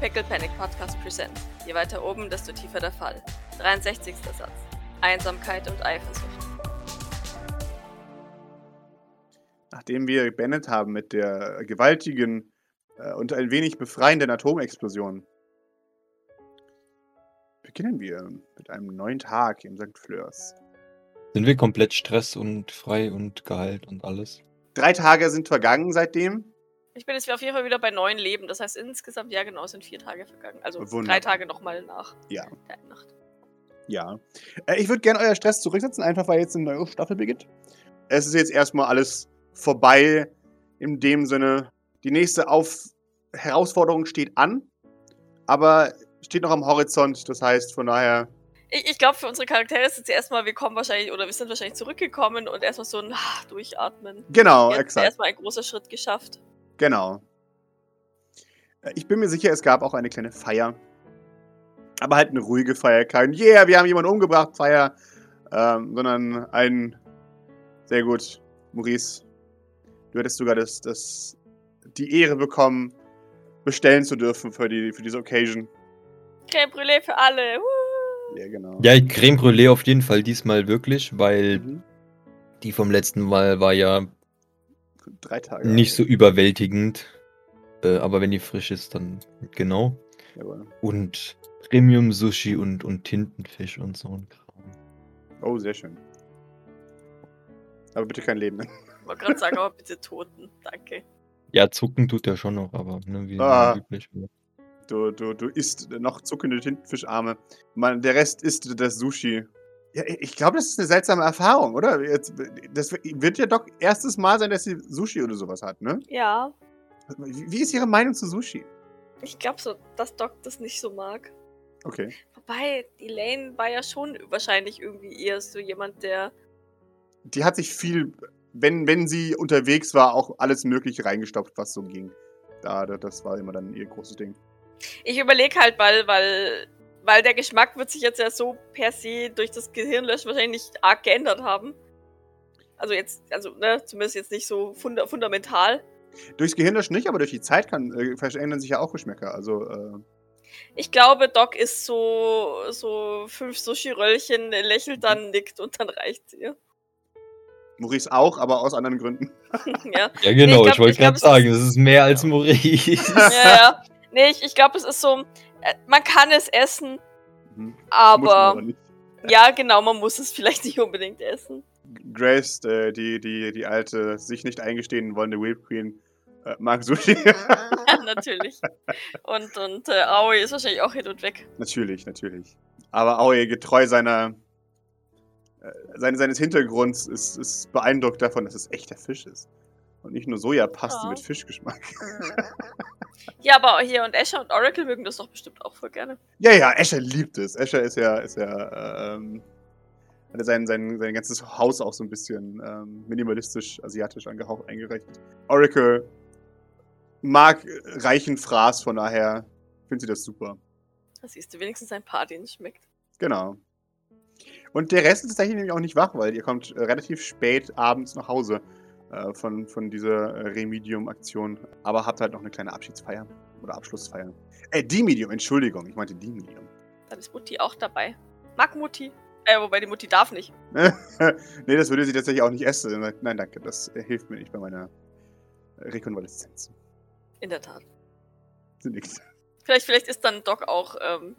Pickle Panic Podcast Present. Je weiter oben, desto tiefer der Fall. 63. Satz. Einsamkeit und Eifersucht. Nachdem wir beendet haben mit der gewaltigen äh, und ein wenig befreienden Atomexplosion, beginnen wir mit einem neuen Tag im St. Fleurs. Sind wir komplett stress- und frei und geheilt und alles? Drei Tage sind vergangen seitdem. Ich bin jetzt auf jeden Fall wieder bei neun Leben. Das heißt, insgesamt, ja genau, sind vier Tage vergangen. Also Wunderbar. drei Tage nochmal nach Ja, der Nacht. ja. Äh, ich würde gerne euer Stress zurücksetzen, einfach weil jetzt eine neue Staffel beginnt. Es ist jetzt erstmal alles vorbei. In dem Sinne, die nächste Auf Herausforderung steht an, aber steht noch am Horizont. Das heißt, von daher, Ich, ich glaube, für unsere Charaktere ist jetzt erstmal, wir kommen wahrscheinlich, oder wir sind wahrscheinlich zurückgekommen und erstmal so ein ah, Durchatmen. genau, Jetzt exakt. erstmal ein großer Schritt geschafft. Genau. Äh, Ich bin mir sicher, es gab auch eine kleine Feier. Aber halt eine ruhige Feier. Kein Yeah, wir haben jemanden umgebracht, Feier. Ähm, sondern ein. Sehr gut, Maurice. Du hättest sogar das, das, die Ehre bekommen, bestellen zu dürfen für, die, für diese Occasion. Creme Brûlée für alle. Woo! Ja, genau. Ja, Creme Brûlée auf jeden Fall diesmal wirklich, weil Mhm. die vom letzten Mal war ja Drei Tage. nicht so überwältigend. Äh, aber wenn die frisch ist, dann genau. Jawohl. Und Premium Sushi und, und Tintenfisch und so ein Kram. Oh, sehr schön. Aber bitte kein Leben. ne? Ich wollte gerade sagen, aber bitte Toten. Danke. Ja, zucken tut er schon noch, aber ne, wie Ah. üblich. Du, du, du isst noch zuckende Tintenfischarme. Man, der Rest isst das Sushi. Ja, ich glaube, das ist eine seltsame Erfahrung, oder? Jetzt, das wird ja doch erstes Mal sein, dass sie Sushi oder sowas hat, ne? Ja, Wie ist Ihre Meinung zu Sushi? ich glaube so, dass Doc das nicht so mag. Okay. Wobei, Elaine war ja schon wahrscheinlich irgendwie eher so jemand, der. Die hat sich viel, wenn, wenn sie unterwegs war, auch alles Mögliche reingestopft, was so ging. Da, das war immer dann ihr großes Ding. Ich überlege halt, weil, weil, weil der Geschmack wird sich jetzt ja so per se durch das Gehirnlöschen wahrscheinlich nicht arg geändert haben. Also jetzt, also, ne, zumindest jetzt nicht so funda fundamental. Durchs Gehirnlöschen nicht, aber durch die Zeit kann, äh, verändern sich ja auch Geschmäcker. Also, äh, Ich glaube, Doc ist so, so fünf Sushi-Röllchen, lächelt dann, nickt und dann reicht's ihr. Maurice auch, aber aus anderen Gründen. ja. Ja, Nee, genau, ich ich, wollte ich glaub, gerade sagen, es ist mehr als Maurice. ja, ja. Nee, ich, ich glaube, es ist so, man kann es essen, Mhm. Aber, nicht. ja, genau, man muss es vielleicht nicht unbedingt essen. Grace, äh, die, die, die alte, sich nicht eingestehen wollende Whip Queen, äh, mag Sushi. Ja, natürlich. Und, und äh, Aoi ist wahrscheinlich auch hin und weg. natürlich, natürlich. Aber Aoi, getreu seiner, äh, seine, seines Hintergrunds, ist, ist beeindruckt davon, dass es echter Fisch ist. Und nicht nur Sojapaste Ja. mit Fischgeschmack. Ja, aber hier und Asher und Oracle mögen das doch bestimmt auch voll gerne. ja, ja, Asher liebt es. Asher ist ja, ist ja, ähm, hat sein, sein, sein ganzes Haus auch so ein bisschen ähm, minimalistisch, asiatisch angehaucht, eingerichtet. Oracle mag reichen Fraß, von daher findet sie das super. Da siehst du wenigstens ein paar, denen es schmeckt. Genau. Und der Rest ist tatsächlich nämlich auch nicht wach, weil ihr kommt äh, relativ spät abends nach Hause äh, von, von dieser äh, Remedium-Aktion. Aber habt halt noch eine kleine Abschiedsfeier oder Abschlussfeier. Äh, die Medium, Entschuldigung, ich meinte die Medium. Dann ist Mutti auch dabei. Mag Mutti. Äh, wobei die Mutti darf nicht. nee, das würde sie tatsächlich auch nicht essen. Nein, danke, das äh, hilft mir nicht bei meiner Rekonvaleszenz. In der Tat. Nickt. Vielleicht, vielleicht ist dann Doc auch ähm,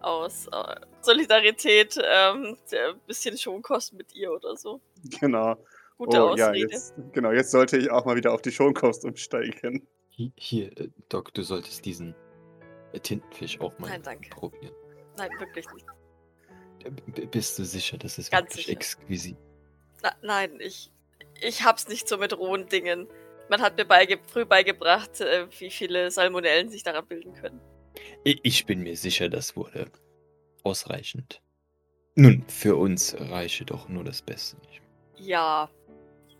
aus äh, Solidarität ähm, ein bisschen Schonkost mit ihr oder so. Genau. Gute oh, ja, Ausrede. jetzt, genau, jetzt sollte ich auch mal wieder auf die Schonkost umsteigen. Hi- Hier, äh, Doc, du solltest diesen äh, Tintenfisch auch mal Nein, danke. probieren. Nein, wirklich nicht. Äh, b- Bist du sicher, das ist Ganz wirklich sicher. exquisit? Na, nein, ich, ich hab's nicht so mit rohen Dingen. Man hat mir beige früh beigebracht, äh, wie viele Salmonellen sich daran bilden können. Ich bin mir sicher, das wurde ausreichend. Nun, für uns reiche doch nur das Beste nicht. Ja.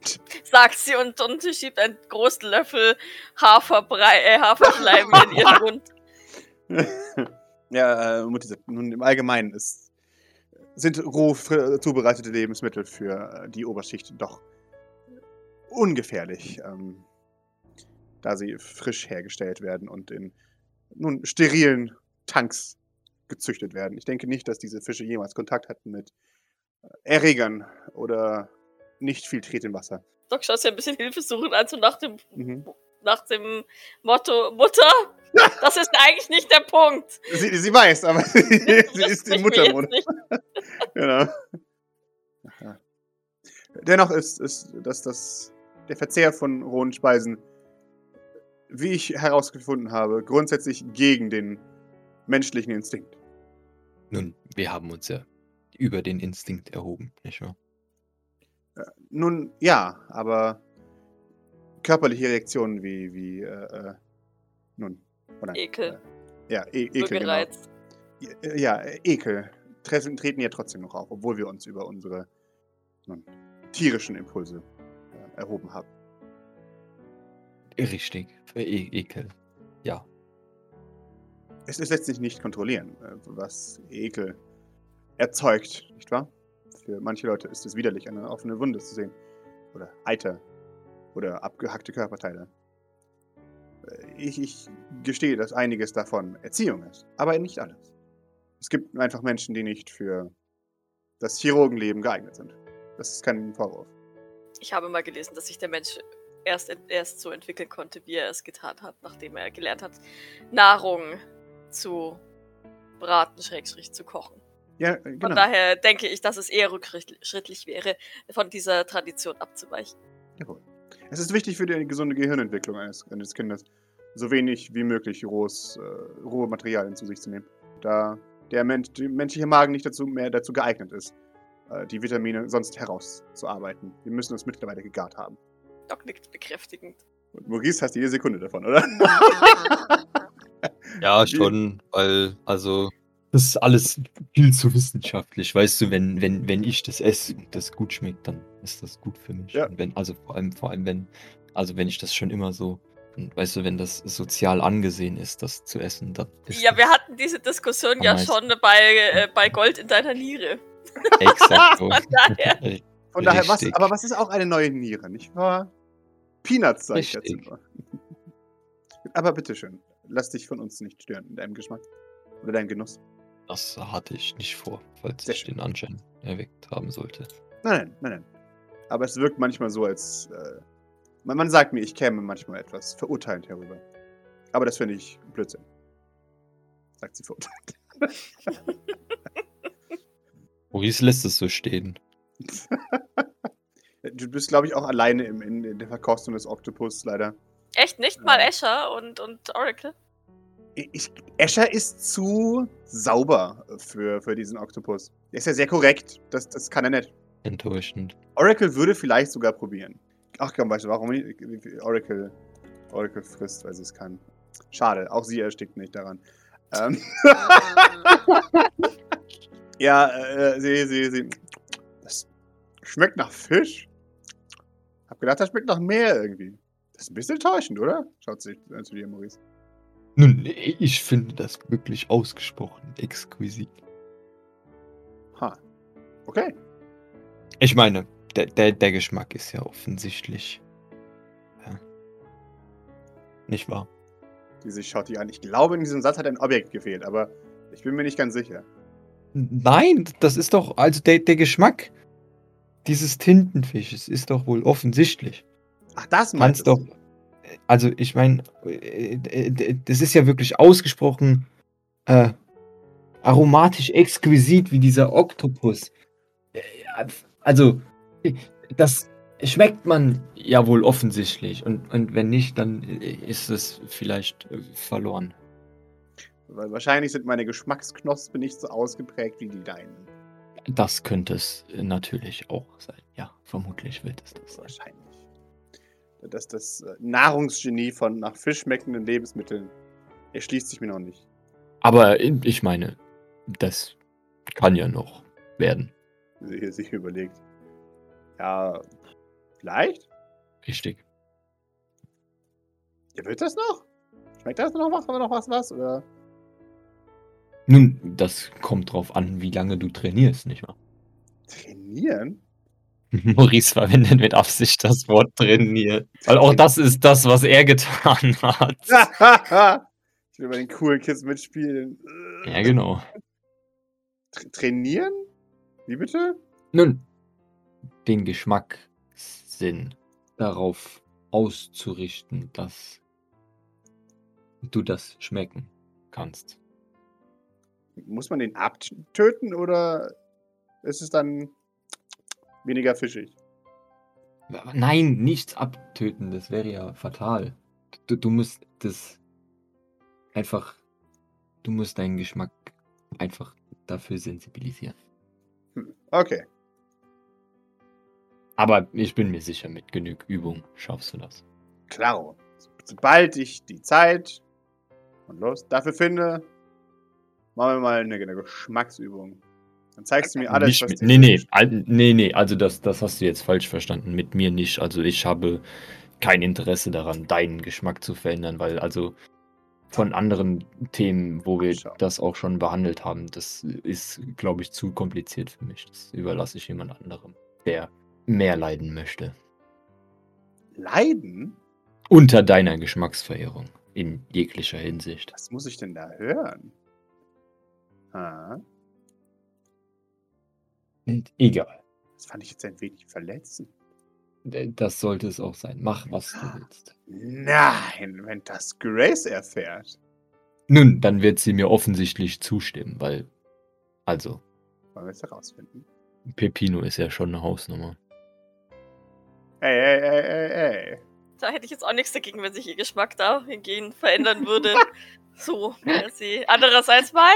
Sagt sie und, und sie schiebt einen großen Löffel Haferbrei, äh, Haferschleim in ihren Mund. ja, äh, Mutti sagt, nun im Allgemeinen ist, sind roh zubereitete Lebensmittel für äh, die Oberschicht doch ungefährlich, ähm, da sie frisch hergestellt werden und in nun, sterilen Tanks gezüchtet werden. Ich denke nicht, dass diese Fische jemals Kontakt hatten mit äh, Erregern oder nicht filtriertem Wasser. Doc schaut ja ein bisschen hilfesuchend an, so nach dem, Mhm. nach dem Motto, Mutter, das ist eigentlich nicht der Punkt. Sie, sie weiß, aber sie, sie Das ist im Muttermund. nicht. Genau. Ja. Dennoch ist, ist dass das, der Verzehr von rohen Speisen, wie ich herausgefunden habe, grundsätzlich gegen den menschlichen Instinkt. Nun, wir haben uns ja über den Instinkt erhoben, nicht wahr? Nun, ja, aber körperliche Reaktionen wie, wie, äh, äh, nun, nein, Ekel. Äh, ja, e Ekel, genau. Ja, äh, Ekel treffen, treten ja trotzdem noch auf, obwohl wir uns über unsere nun, tierischen Impulse äh, erhoben haben. Richtig. Für e Ekel. Ja. Es, lässt sich nicht kontrollieren, äh, was Ekel erzeugt, nicht wahr? Für manche Leute ist es widerlich, eine offene Wunde zu sehen. Oder Eiter. Oder abgehackte Körperteile. Äh, Ich, ich gestehe, dass einiges davon Erziehung ist. Aber nicht alles. Es gibt einfach Menschen, die nicht für das Chirurgenleben geeignet sind. Das ist kein Vorwurf. Ich habe mal gelesen, dass sich der Mensch erst, erst so entwickeln konnte, wie er es getan hat, nachdem er gelernt hat, Nahrung zu braten, schrägstrich zu kochen. Ja, äh, Von genau. daher denke ich, dass es eher rückschrittlich wäre, von dieser Tradition abzuweichen. Jawohl. Es ist wichtig für die gesunde Gehirnentwicklung eines, eines Kindes, so wenig wie möglich rohes, äh, rohe Materialien zu sich zu nehmen. Da der Mensch, der menschliche Magen nicht dazu, mehr dazu geeignet ist, äh, die Vitamine sonst herauszuarbeiten. Wir müssen uns mittlerweile gegart haben. Doc nickt bekräftigend. Und Maurice hast jede Sekunde davon, oder? Ja, schon, weil, also, das ist alles viel zu wissenschaftlich. Weißt du, wenn, wenn, wenn ich das esse und das gut schmeckt, dann ist das gut für mich. Ja. Und wenn, also vor allem, vor allem, wenn, also wenn ich das schon immer so, und weißt du, wenn das sozial angesehen ist, das zu essen, dann ist Ja, das wir hatten diese Diskussion ja meisten. schon bei, äh, bei Gold in deiner Niere. exakt so. Von daher. Von daher, was, aber was ist auch eine neue Niere, nicht wahr? Peanuts, sag ich jetzt nur. Aber bitteschön, lass dich von uns nicht stören in deinem Geschmack. Oder deinem Genuss. Das hatte ich nicht vor, falls Sehr ich schön. den Anschein erweckt haben sollte. Nein, nein, nein, nein. Aber es wirkt manchmal so, als. Äh, man, man sagt mir, ich käme manchmal etwas verurteilend herüber. Aber das finde ich Blödsinn. Sagt sie verurteilt. Maurice lässt es so stehen. Du bist, glaube ich, auch alleine im, in, in der Verkostung des Oktopus, leider. Echt nicht mal. Escher und, und Oracle? Ich, Escher ist zu sauber für, für diesen Oktopus. Der ist ja sehr korrekt. Das, das kann er nicht. Enttäuschend. Oracle würde vielleicht sogar probieren. Ach komm, weißt du, warum nicht? Oracle, Oracle frisst, weil sie es kann. Schade, auch sie erstickt nicht daran. Ähm, ja, äh, sie, sie, sie. Das schmeckt nach Fisch. Hab gedacht, das schmeckt nach Meer irgendwie. Das ist ein bisschen täuschend, oder? Schaut sich zu dir, Maurice. Nun, ich finde das wirklich ausgesprochen exquisit. Ha. Okay. Ich meine, der, der, der Geschmack ist ja offensichtlich. Ja. Nicht wahr? Die sich schaut die an. Ich glaube, in diesem Satz hat ein Objekt gefehlt, aber ich bin mir nicht ganz sicher. Nein, das ist doch, also der, der Geschmack dieses Tintenfisches ist doch wohl offensichtlich. Ach, das meinst Kannst doch, also ich meine, äh, äh, das ist ja wirklich ausgesprochen äh, aromatisch exquisit wie dieser Oktopus. Äh, Also, das schmeckt man ja wohl offensichtlich und, und wenn nicht, dann ist es vielleicht verloren. Weil wahrscheinlich sind meine Geschmacksknospen nicht so ausgeprägt wie die deinen. Das könnte es natürlich auch sein. Ja, vermutlich wird es das. Wahrscheinlich. Dass das äh, Nahrungsgenie von nach Fisch schmeckenden Lebensmitteln erschließt sich mir noch nicht. Aber ich meine, das kann ja noch werden. Sie sich überlegt. Ja, vielleicht? Richtig. Ja, wird das noch? Schmeckt das noch was? noch was, was? Oder? Nun, das kommt drauf an, wie lange du trainierst, nicht wahr? Trainieren? Maurice verwendet mit Absicht das Wort trainiert. Weil auch das ist das, was er getan hat. Ich will bei den coolen Kids mitspielen. Ja, genau. Tra trainieren? Wie bitte? Nun, den Geschmackssinn darauf auszurichten, dass du das schmecken kannst. Muss man den abtöten oder ist es dann weniger fischig? Nein, nichts abtöten, das wäre ja fatal. Du, du musst das einfach, du musst deinen Geschmack einfach dafür sensibilisieren. Hm, Okay. Aber ich bin mir sicher, mit genug Übung schaffst du das. Klaro. Sobald ich die Zeit und Lust dafür finde, machen wir mal eine, eine Geschmacksübung. Dann zeigst du mir alles, nicht was nee, nee, nee, nee, also das, das hast du jetzt falsch verstanden. Mit mir nicht. Also ich habe kein Interesse daran, deinen Geschmack zu verändern, weil also von anderen Themen, wo wir das auch schon behandelt haben, das ist, glaube ich, zu kompliziert für mich. Das überlasse ich jemand anderem, der mehr leiden möchte. Leiden? Unter deiner Geschmacksverehrung. In jeglicher Hinsicht. Was muss ich denn da hören? Ah, Egal. das fand ich jetzt ein wenig verletzend. Das sollte es auch sein. Mach, was du willst. Nein, wenn das Grace erfährt. Nun, dann wird sie mir offensichtlich zustimmen, weil, also, Wollen wir es herausfinden? Pepino ist ja schon eine Hausnummer. Ey, ey, ey, ey, ey. Da hätte ich jetzt auch nichts dagegen, wenn sich ihr Geschmack dahingehend verändern würde. so, merci. Andererseits mal,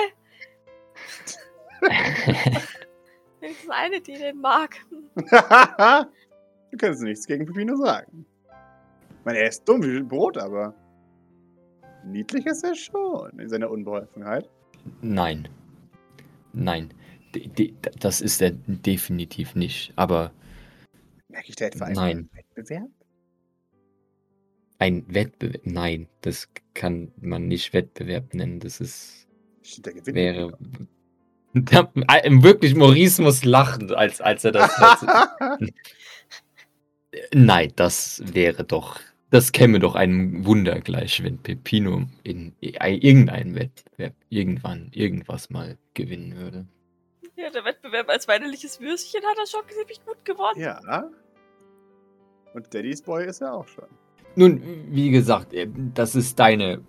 wenigstens eine, die den mag. du kannst nichts gegen Pepino sagen. Ich meine, er ist dumm wie Brot, aber niedlich ist er schon in seiner Unbeholfenheit. Nein. Nein. De, de, das ist er definitiv nicht. Aber Merke ich da etwa einen Nein. Wettbewerb? ein Wettbewerb. Nein, das kann man nicht Wettbewerb nennen. Das ist. Stimmt, der gewinnt. wäre. Da, äh, wirklich, Maurice muss lachen, als, als er das. Als, nein, das wäre doch. Das käme doch einem Wunder gleich, wenn Pepino in irgendeinem Wettbewerb irgendwann irgendwas mal gewinnen würde. Ja, der Wettbewerb als weinerliches Würstchen hat er schon ziemlich gut gewonnen. ja. Und Daddy's Boy ist er auch schon. Nun, wie gesagt, äh, das ist deine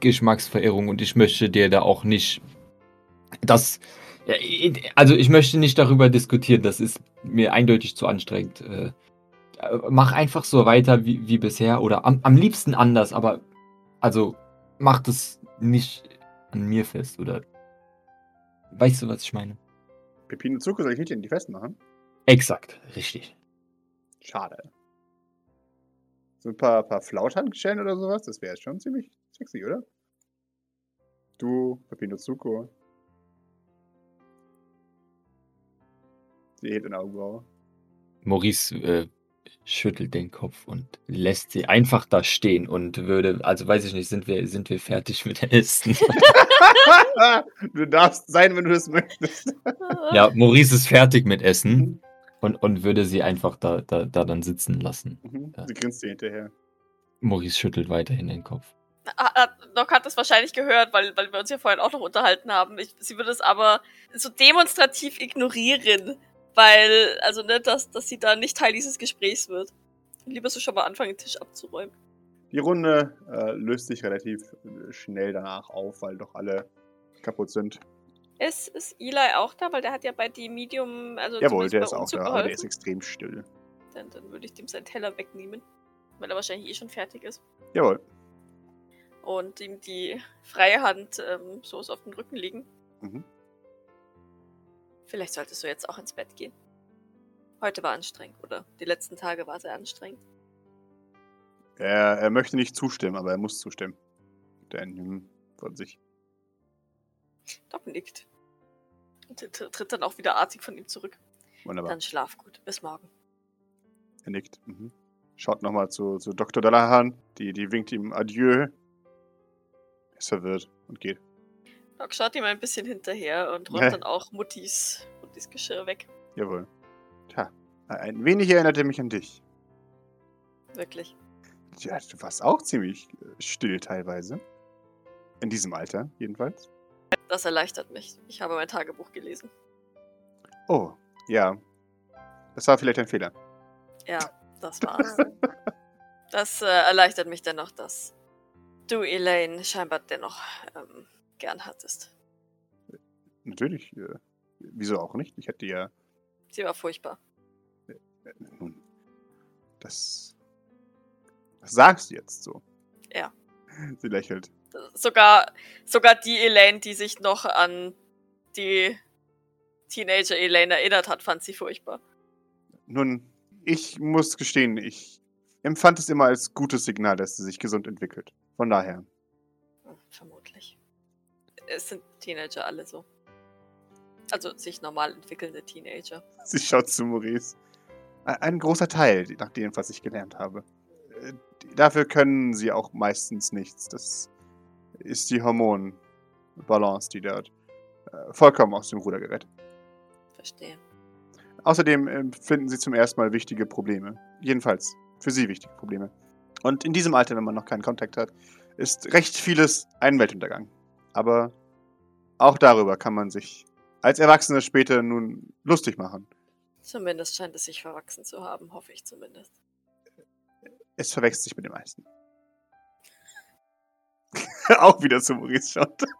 Geschmacksverehrung und ich möchte dir da auch nicht das. Also ich möchte nicht darüber diskutieren, das ist mir eindeutig zu anstrengend. Äh, Mach einfach so weiter wie, wie bisher oder am, am liebsten anders, aber also mach das nicht an mir fest oder. Weißt du, was ich meine? Pepino Zuko soll ich nicht in die festmachen? Exakt, richtig. Schade. So ein paar, paar Flauschhandschellen oder sowas, das wäre schon ziemlich sexy, oder? Du, Pepino Zuko. Sie hebt eine Augenbraue. Maurice äh, schüttelt den Kopf und lässt sie einfach da stehen und würde, also weiß ich nicht, sind wir, sind wir fertig mit Essen? du darfst sein, wenn du das möchtest. ja, Maurice ist fertig mit Essen und, und würde sie einfach da, da, da dann sitzen lassen. Mhm. Ja. Sie grinst dir hinterher. Maurice schüttelt weiterhin den Kopf. Ah, ah, Doc hat das wahrscheinlich gehört, weil, weil wir uns ja vorhin auch noch unterhalten haben. Ich, sie würde es aber so demonstrativ ignorieren, weil, also ne, dass, dass sie da nicht Teil dieses Gesprächs wird. Lieber so schon mal anfangen, den Tisch abzuräumen. Die Runde äh, löst sich relativ äh, schnell danach auf, weil doch alle kaputt sind. Ist, ist Eli auch da? Weil der hat ja bei dem Medium, also Jawohl, der ist auch da, aber der ist extrem still. Dann, dann würde ich dem seinen Teller wegnehmen. Weil er wahrscheinlich eh schon fertig ist. Jawohl. Und ihm die freie Hand ähm, so auf den Rücken liegen. Mhm. Vielleicht solltest du jetzt auch ins Bett gehen. Heute war anstrengend, oder? Die letzten Tage war sehr anstrengend. Er, er möchte nicht zustimmen, aber er muss zustimmen. Denn hm, von sich. Doc nickt. Und tritt dann auch wieder artig von ihm zurück. Wunderbar. Dann schlaf gut. Bis morgen. Er nickt. Mhm. Schaut nochmal zu, zu Dr. Dallahan. Die, die winkt ihm Adieu. Ist verwirrt und geht. Doc schaut ihm ein bisschen hinterher und räumt dann auch Muttis, Muttis Geschirr weg. Jawohl. Tja, ein wenig erinnert er mich an dich. Wirklich. Ja, du warst auch ziemlich äh, still teilweise. In diesem Alter, jedenfalls. Das erleichtert mich. Ich habe mein Tagebuch gelesen. Oh, ja. Das war vielleicht ein Fehler. Ja, das war's. das äh, erleichtert mich dennoch, dass du Elaine scheinbar dennoch ähm, gern hattest. Natürlich. Äh, wieso auch nicht? Ich hätte ja. Sie war furchtbar. Äh, nun, das. Das sagst du jetzt so. Ja. Sie lächelt. Sogar, sogar die Elaine, die sich noch an die Teenager Elaine erinnert hat, fand sie furchtbar. Nun, ich muss gestehen, ich empfand es immer als gutes Signal, dass sie sich gesund entwickelt. Von daher. Es sind Teenager alle so. Also sich normal entwickelnde Teenager. Sie schaut zu Maurice. Ein, großer Teil, nach dem, was ich gelernt habe. Äh, Dafür können sie auch meistens nichts. Das ist die Hormonbalance, die dort äh, vollkommen aus dem Ruder gerät. Verstehe. Außerdem empfinden sie zum ersten Mal wichtige Probleme. Jedenfalls für sie wichtige Probleme. Und in diesem Alter, wenn man noch keinen Kontakt hat, ist recht vieles ein Weltuntergang. Aber auch darüber kann man sich als Erwachsene später nun lustig machen. Zumindest scheint es sich verwachsen zu haben, hoffe ich zumindest. Es verwechselt sich mit den meisten. auch wieder zu Maurice schaut.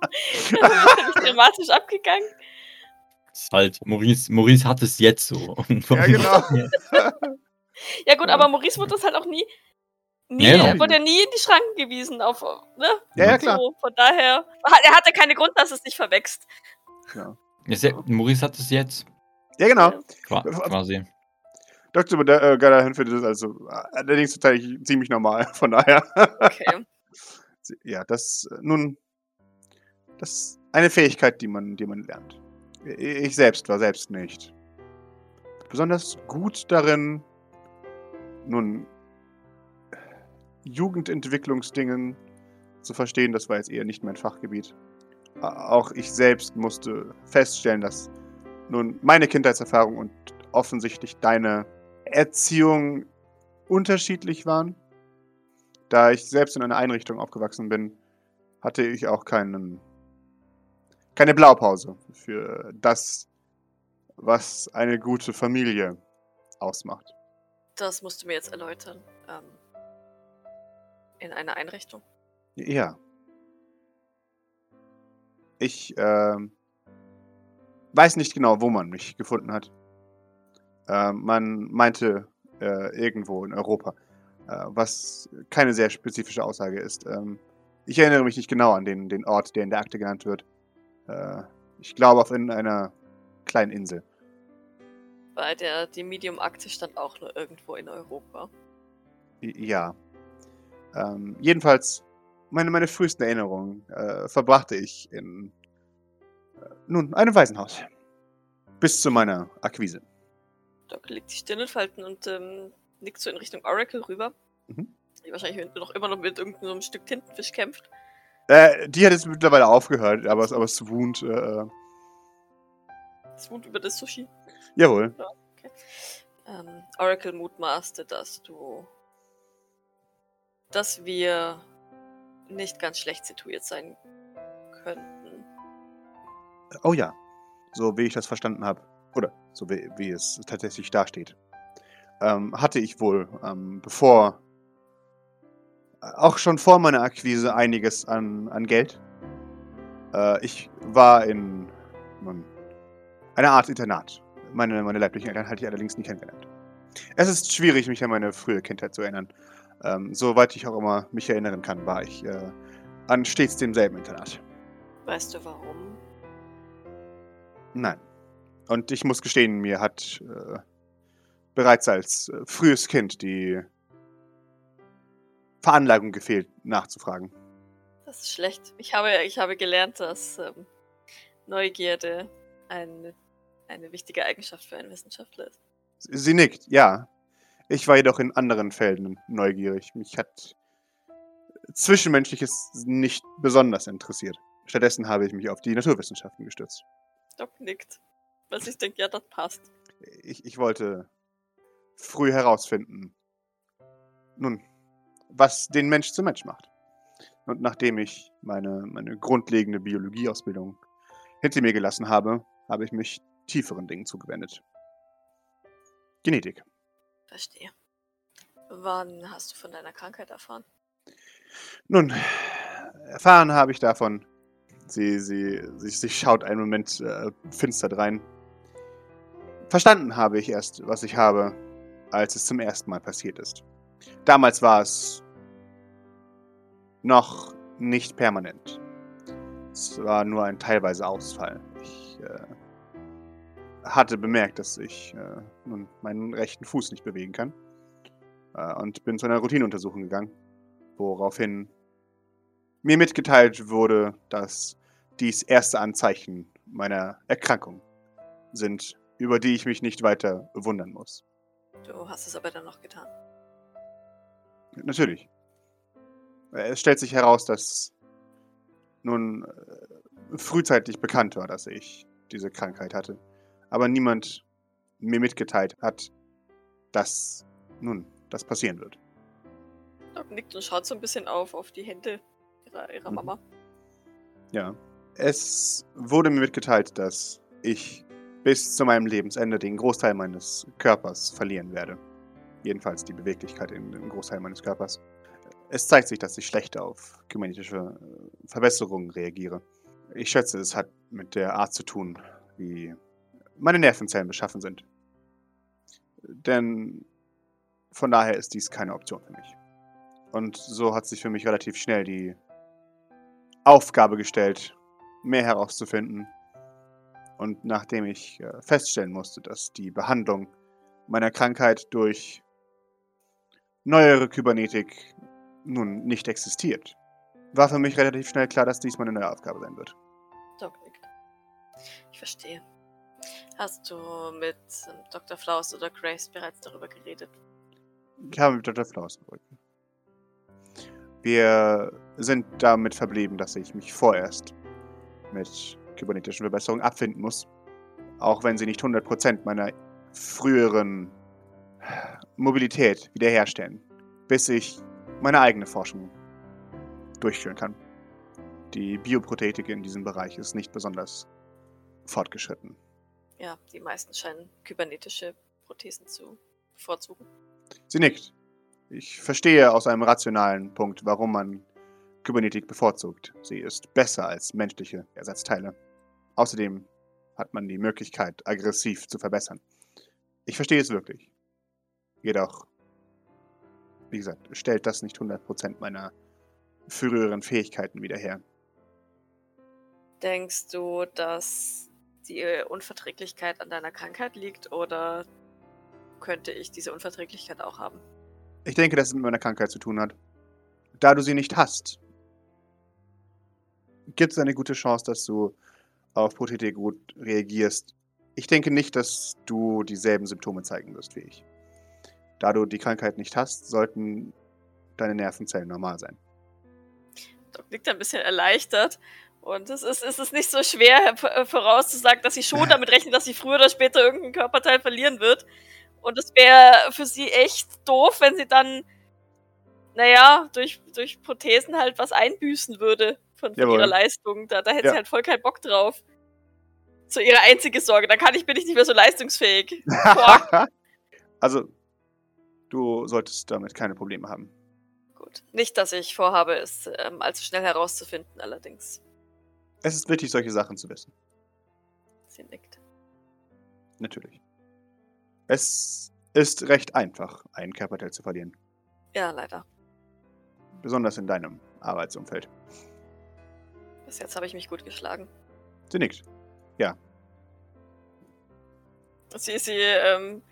Das ist dramatisch abgegangen. Ist halt, Maurice, Maurice hat es jetzt so. Ja, genau. Ja gut, aber Maurice wurde das halt auch nie, nie Ja, genau. wurde ja nie in die Schranken gewiesen auf, ne? Ja, ja, klar. So, von daher, er hatte keinen Grund, dass es nicht verwächst. Ja, Ist ja, Maurice hat es jetzt. ja genau. Qua- Quasi. Dr. äh, Gadahan findet das also äh, allerdings total ziemlich normal. Von daher. Okay. ja, das äh, nun. Das ist eine Fähigkeit, die man, die man lernt. Ich selbst war selbst nicht besonders gut darin, nun Jugendentwicklungsdingen zu verstehen. Das war jetzt eher nicht mein Fachgebiet. Auch ich selbst musste feststellen, dass nun meine Kindheitserfahrung und offensichtlich deine Erziehung unterschiedlich waren. Da ich selbst in einer Einrichtung aufgewachsen bin, hatte ich auch keinen, keine Blaupause für das, was eine gute Familie ausmacht. Das musst du mir jetzt erläutern. Ähm, in einer Einrichtung. Ja. Ich ähm, weiß nicht genau, wo man mich gefunden hat. Ähm, man meinte äh, irgendwo in Europa, äh, was keine sehr spezifische Aussage ist. Ähm, ich erinnere mich nicht genau an den, den Ort, der in der Akte genannt wird. Äh, ich glaube auf in einer kleinen Insel. Bei der die Medium-Akte stand auch nur irgendwo in Europa. Ja. Ähm, jedenfalls, meine, meine frühesten Erinnerungen äh, verbrachte ich in, äh, nun, einem Waisenhaus. Bis zu meiner Akquise. Doc legt die Stirn in Falten und ähm, nickt so in Richtung Oracle rüber. Mhm. Die wahrscheinlich noch immer noch mit irgendeinem Stück Tintenfisch kämpft. Äh, die hat jetzt mittlerweile aufgehört, aber, aber Swooned, äh, Das Wut über das Sushi. jawohl. Ähm, Oracle mutmaßte, dass du. Dass wir nicht ganz schlecht situiert sein könnten. Oh ja. So wie ich das verstanden habe. Oder so wie, wie es tatsächlich dasteht. Ähm, hatte ich wohl, ähm, bevor, auch schon vor meiner Akquise einiges an, an Geld. Äh, ich war in nun, einer Art Internat. Meine, meine leiblichen Eltern hatte ich allerdings nie kennengelernt. Es ist schwierig, mich an meine frühe Kindheit zu erinnern. Ähm, soweit ich auch immer mich erinnern kann, war ich äh, an stets demselben Internat. Weißt du warum? Nein. Und ich muss gestehen, mir hat äh, bereits als äh, frühes Kind die Veranlagung gefehlt, nachzufragen. Das ist schlecht. Ich habe, ich habe gelernt, dass ähm, Neugierde eine, eine wichtige Eigenschaft für einen Wissenschaftler ist. Sie nickt, ja. Ich war jedoch in anderen Feldern neugierig. Mich hat Zwischenmenschliches nicht besonders interessiert. Stattdessen habe ich mich auf die Naturwissenschaften gestürzt. Doc nickt. Was ich denke, ja, das passt. Ich, ich wollte früh herausfinden, nun, was den Mensch zum Mensch macht. Und nachdem ich meine, meine grundlegende Biologieausbildung hinter mir gelassen habe, habe ich mich tieferen Dingen zugewendet. Genetik. Verstehe. Wann hast du von deiner Krankheit erfahren? Nun, erfahren habe ich davon. Sie, sie, sie, sie schaut einen Moment äh, finster drein. Verstanden habe ich erst, was ich habe, als es zum ersten Mal passiert ist. Damals war es noch nicht permanent. Es war nur ein teilweise Ausfall. Ich äh, hatte bemerkt, dass ich äh, nun meinen rechten Fuß nicht bewegen kann. Äh, und bin zu einer Routineuntersuchung gegangen, woraufhin mir mitgeteilt wurde, dass dies erste Anzeichen meiner Erkrankung sind, über die ich mich nicht weiter wundern muss. Du hast es aber dann noch getan. Natürlich. Es stellt sich heraus, dass nun äh, frühzeitig bekannt war, dass ich diese Krankheit hatte. Aber niemand mir mitgeteilt hat, dass nun das passieren wird. Doc nickt und schaut so ein bisschen auf, auf die Hände ihrer, ihrer Mhm. Mama. Ja. Es wurde mir mitgeteilt, dass ich bis zu meinem Lebensende den Großteil meines Körpers verlieren werde. Jedenfalls die Beweglichkeit in dem Großteil meines Körpers. Es zeigt sich, dass ich schlechter auf kybernetische äh, Verbesserungen reagiere. Ich schätze, es hat mit der Art zu tun, wie meine Nervenzellen beschaffen sind. Denn von daher ist dies keine Option für mich. Und so hat sich für mich relativ schnell die Aufgabe gestellt, mehr herauszufinden. Und nachdem ich äh, feststellen musste, dass die Behandlung meiner Krankheit durch neuere Kybernetik nun nicht existiert, war für mich relativ schnell klar, dass dies meine neue Aufgabe sein wird. Doc nickt. Ich verstehe. Hast du mit Dr. Flaus oder Grace bereits darüber geredet? Ich habe mit Dr. Flaus gebrücken. Wir sind damit verblieben, dass ich mich vorerst mit kybernetischen Verbesserungen abfinden muss. Auch wenn sie nicht 100% meiner früheren Mobilität wiederherstellen. Bis ich meine eigene Forschung durchführen kann. Die Bioprothetik in diesem Bereich ist nicht besonders fortgeschritten. Ja, die meisten scheinen kybernetische Prothesen zu bevorzugen. Sie nickt. Ich verstehe aus einem rationalen Punkt, warum man Kybernetik bevorzugt. Sie ist besser als menschliche Ersatzteile. Außerdem hat man die Möglichkeit, aggressiv zu verbessern. Ich verstehe es wirklich. Jedoch, wie gesagt, stellt das nicht 100% meiner früheren Fähigkeiten wieder her. Denkst du, dass die Unverträglichkeit an deiner Krankheit liegt oder könnte ich diese Unverträglichkeit auch haben? Ich denke, dass es mit meiner Krankheit zu tun hat. Da du sie nicht hast, gibt es eine gute Chance, dass du auf Prothetik gut reagierst. Ich denke nicht, dass du dieselben Symptome zeigen wirst wie ich. Da du die Krankheit nicht hast, sollten deine Nervenzellen normal sein. Doc liegt ein bisschen erleichtert. Und es ist, es ist nicht so schwer äh, vorauszusagen, dass sie schon damit rechnet, dass sie früher oder später irgendein Körperteil verlieren wird. Und es wäre für sie echt doof, wenn sie dann, naja, durch, durch Prothesen halt was einbüßen würde von, von ihrer Leistung. Da, da hätte Ja. sie halt voll keinen Bock drauf. So ihre einzige Sorge. Dann kann ich, bin ich nicht mehr so leistungsfähig. Also, du solltest damit keine Probleme haben. Gut. Nicht, dass ich vorhabe, es ähm, allzu schnell herauszufinden, allerdings. Es ist wichtig, solche Sachen zu wissen. Sie nickt. Natürlich. Es ist recht einfach, ein Körperteil zu verlieren. Ja, leider. Besonders in deinem Arbeitsumfeld. Bis jetzt habe ich mich gut geschlagen. Sie nickt. Sie, sie ähm,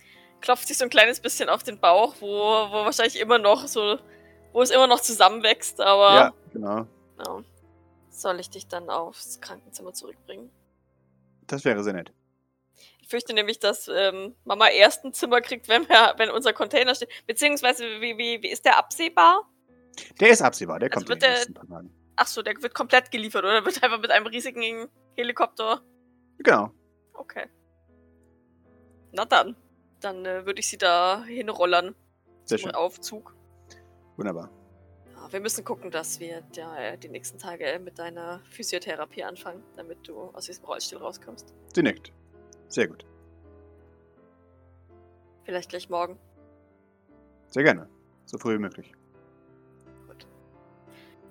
klopft sich so ein kleines bisschen auf den Bauch, wo, wo wahrscheinlich immer noch so, wo es immer noch zusammenwächst, aber Ja, genau. ja. Soll ich dich dann aufs Krankenzimmer zurückbringen? Das wäre sehr nett. Ich fürchte nämlich, dass ähm, Mama erst ein Zimmer kriegt, wenn, wir, wenn unser Container steht. Beziehungsweise, wie, wie, wie ist der absehbar? Der ist absehbar, der Also kommt in den nächsten paar Tagen. Ach so, der wird komplett geliefert, oder? Wird einfach mit einem riesigen Helikopter. Genau. Okay. Na dann. Dann äh, würde ich sie da hinrollern Sehr schön. Aufzug. Wunderbar. Ja, wir müssen gucken, dass wir der, die nächsten Tage mit deiner Physiotherapie anfangen, damit du aus diesem Rollstuhl rauskommst. Sie nickt. Sehr gut. Vielleicht gleich morgen. Sehr gerne. So früh wie möglich.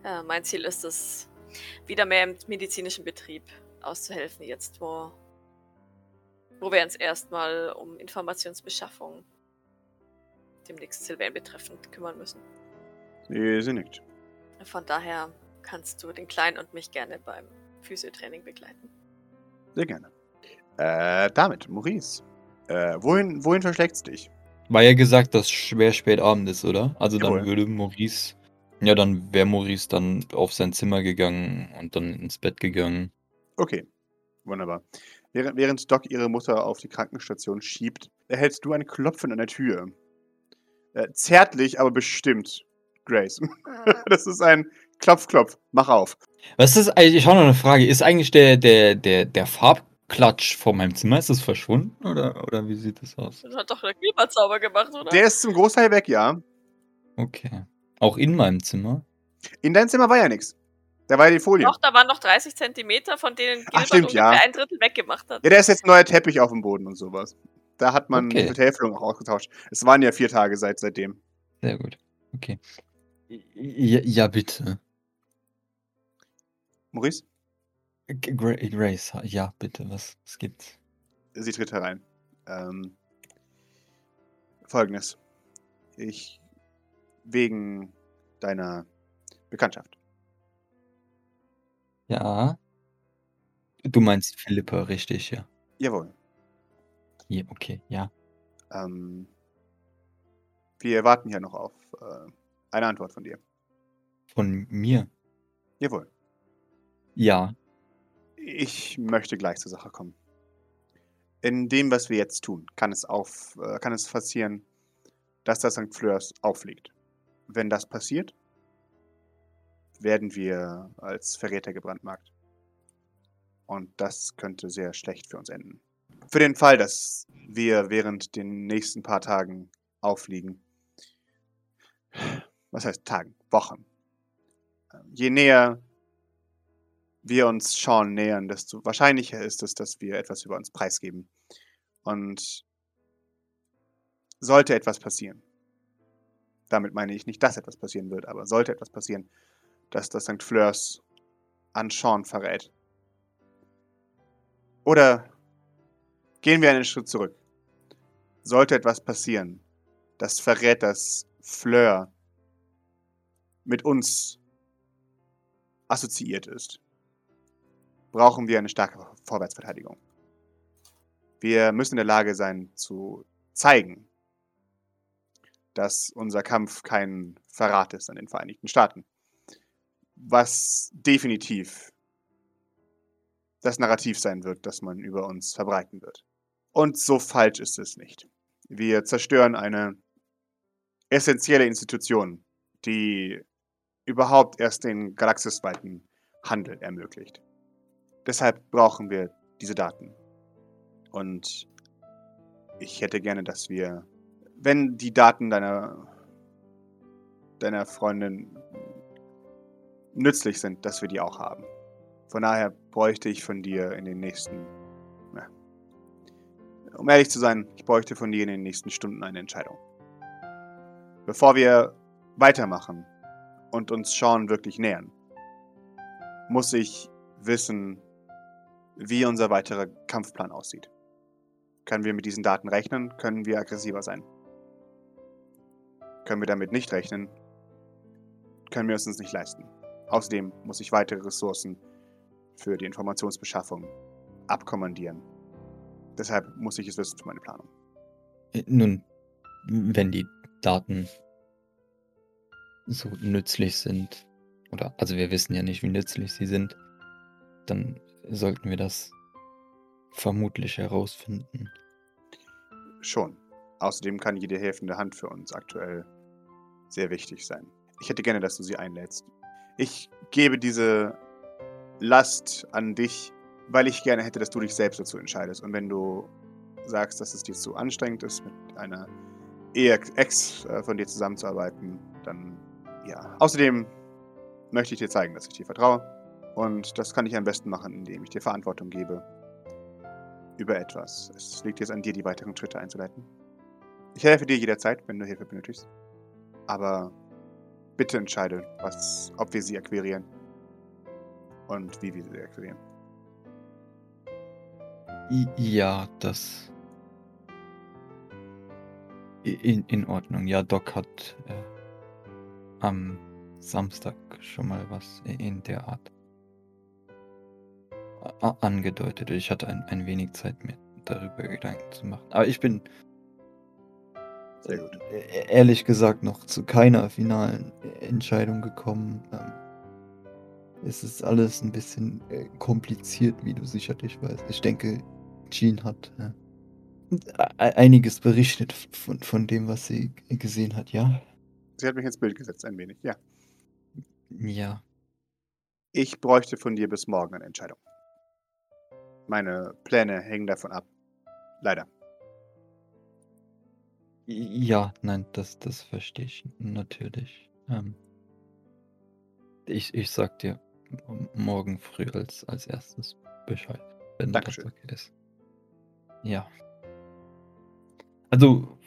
Ja, mein Ziel ist es, wieder mehr im medizinischen Betrieb auszuhelfen, jetzt wo, wo wir uns erstmal um Informationsbeschaffung demnächst Sylvain betreffend kümmern müssen. Sie, sie nickt. Von daher kannst du den Kleinen und mich gerne beim Physiotraining begleiten. Sehr gerne. Äh, damit, Maurice. Äh, wohin, wohin verschlägt's dich? War ja gesagt, dass schwer spät Abend ist, oder? Also Jawohl. dann würde Maurice. Ja, dann wäre Maurice dann auf sein Zimmer gegangen und dann ins Bett gegangen. Okay, wunderbar. Während, während Doc ihre Mutter auf die Krankenstation schiebt, erhältst du ein Klopfen an der Tür. Äh, zärtlich, aber bestimmt, Grace. das ist ein Klopf, Klopf, mach auf. Was ist eigentlich, ich habe noch eine Frage, ist eigentlich der, der, der, der Farbklatsch vor meinem Zimmer, ist das verschwunden oder, oder wie sieht das aus? Du hast doch einen Klimazauber gemacht, oder? Der ist zum Großteil weg, ja. Okay. Auch in meinem Zimmer? In deinem Zimmer war ja nichts. Da war ja die Folie. Doch, da waren noch 30 Zentimeter, von denen Gilbert stimmt, ungefähr ja. ein Drittel weggemacht hat. Ja, da ist jetzt ein neuer Teppich auf dem Boden und sowas. Da hat man Okay. die Vertäfelung auch ausgetauscht. Es waren ja vier Tage seit seitdem. Sehr gut. Okay. Ja, ja bitte. Maurice, Grace, ja, bitte, was, was gibt's? sie tritt herein. Ähm, Folgendes. Ich. Wegen deiner Bekanntschaft. Ja. Du meinst Philippa, richtig, ja. Jawohl. ja okay, ja. Ähm, wir warten hier noch auf äh, eine Antwort von dir. Von mir? Jawohl. Ja. Ich möchte gleich zur Sache kommen. In dem, was wir jetzt tun, kann es, auf, äh, kann es passieren, dass das St. Fleurs auffliegt. Wenn das passiert, werden wir als Verräter gebrandmarkt. Und das könnte sehr schlecht für uns enden. Für den Fall, dass wir während den nächsten paar Tagen auffliegen, was heißt Tagen, Wochen, je näher wir uns Sean nähern, desto wahrscheinlicher ist es, dass wir etwas über uns preisgeben. Und sollte etwas passieren, damit meine ich nicht, dass etwas passieren wird, aber sollte etwas passieren, dass das St. Fleurs an Sean verrät. Oder gehen wir einen Schritt zurück. Sollte etwas passieren, das verrät, dass Fleur mit uns assoziiert ist brauchen wir eine starke Vorwärtsverteidigung. Wir müssen in der Lage sein zu zeigen, dass unser Kampf kein Verrat ist an den Vereinigten Staaten. Was definitiv das Narrativ sein wird, das man über uns verbreiten wird. Und so falsch ist es nicht. Wir zerstören eine essentielle Institution, die überhaupt erst den galaxisweiten Handel ermöglicht. Deshalb brauchen wir diese Daten. Und ich hätte gerne, dass wir, wenn die Daten deiner, deiner Freundin nützlich sind, dass wir die auch haben. Von daher bräuchte ich von dir in den nächsten, na, um ehrlich zu sein, ich bräuchte von dir in den nächsten Stunden eine Entscheidung. Bevor wir weitermachen und uns Sean wirklich nähern, muss ich wissen, wie unser weiterer Kampfplan aussieht. Können wir mit diesen Daten rechnen? Können wir aggressiver sein? Können wir damit nicht rechnen? Können wir es uns nicht leisten? Außerdem muss ich weitere Ressourcen für die Informationsbeschaffung abkommandieren. Deshalb muss ich es wissen für meine Planung. Äh, Nun, wenn die Daten so nützlich sind, oder also wir wissen ja nicht, wie nützlich sie sind, dann sollten wir das vermutlich herausfinden. Schon. Außerdem kann jede helfende Hand für uns aktuell sehr wichtig sein. Ich hätte gerne, dass du sie einlädst. Ich gebe diese Last an dich, weil ich gerne hätte, dass du dich selbst dazu entscheidest. Und wenn du sagst, dass es dir zu anstrengend ist, mit einer Ex äh, von dir zusammenzuarbeiten, dann Ja, außerdem möchte ich dir zeigen, dass ich dir vertraue. Und das kann ich am besten machen, indem ich dir Verantwortung gebe über etwas. Es liegt jetzt an dir, die weiteren Schritte einzuleiten. Ich helfe dir jederzeit, wenn du Hilfe benötigst. Aber bitte entscheide, was, ob wir sie akquirieren und wie wir sie akquirieren. Ja, das. In, in Ordnung. Ja, Doc hat äh, am Samstag schon mal was in der Art angedeutet. Ich hatte ein, ein wenig Zeit, mir darüber Gedanken zu machen. Aber ich bin Sehr gut. äh, ehrlich gesagt noch zu keiner finalen Entscheidung gekommen. Ähm, es ist alles ein bisschen äh, kompliziert, wie du sicherlich weißt. Ich denke, Jean hat äh, e- einiges berichtet von, von dem, was sie gesehen hat, ja? Sie hat mich ins Bild gesetzt, ein wenig. Ja. Ja. Ich bräuchte von dir bis morgen eine Entscheidung. Meine Pläne hängen davon ab. Leider. Ja, nein, das, das verstehe ich natürlich. Ähm, ich, ich sag dir morgen früh als, als erstes Bescheid, wenn das Dankeschön. okay ist. Ja. Also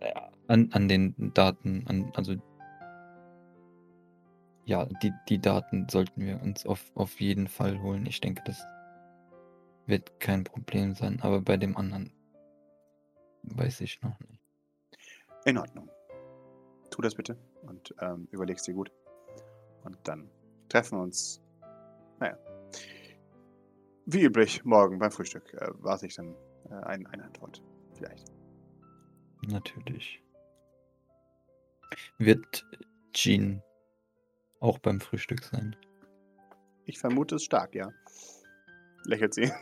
äh, an, an den Daten, an, also ja, die, die Daten sollten wir uns auf, auf jeden Fall holen. Ich denke, das wird kein Problem sein, aber bei dem anderen weiß ich noch nicht. In Ordnung. Tu das bitte und ähm, überlegst dir gut. Und dann treffen wir uns. Naja. Wie üblich, morgen beim Frühstück äh, warte ich dann äh, ein, eine Antwort. Vielleicht. Natürlich. Wird Jean auch beim Frühstück sein? Ich vermute es stark, ja. Lächelt sie.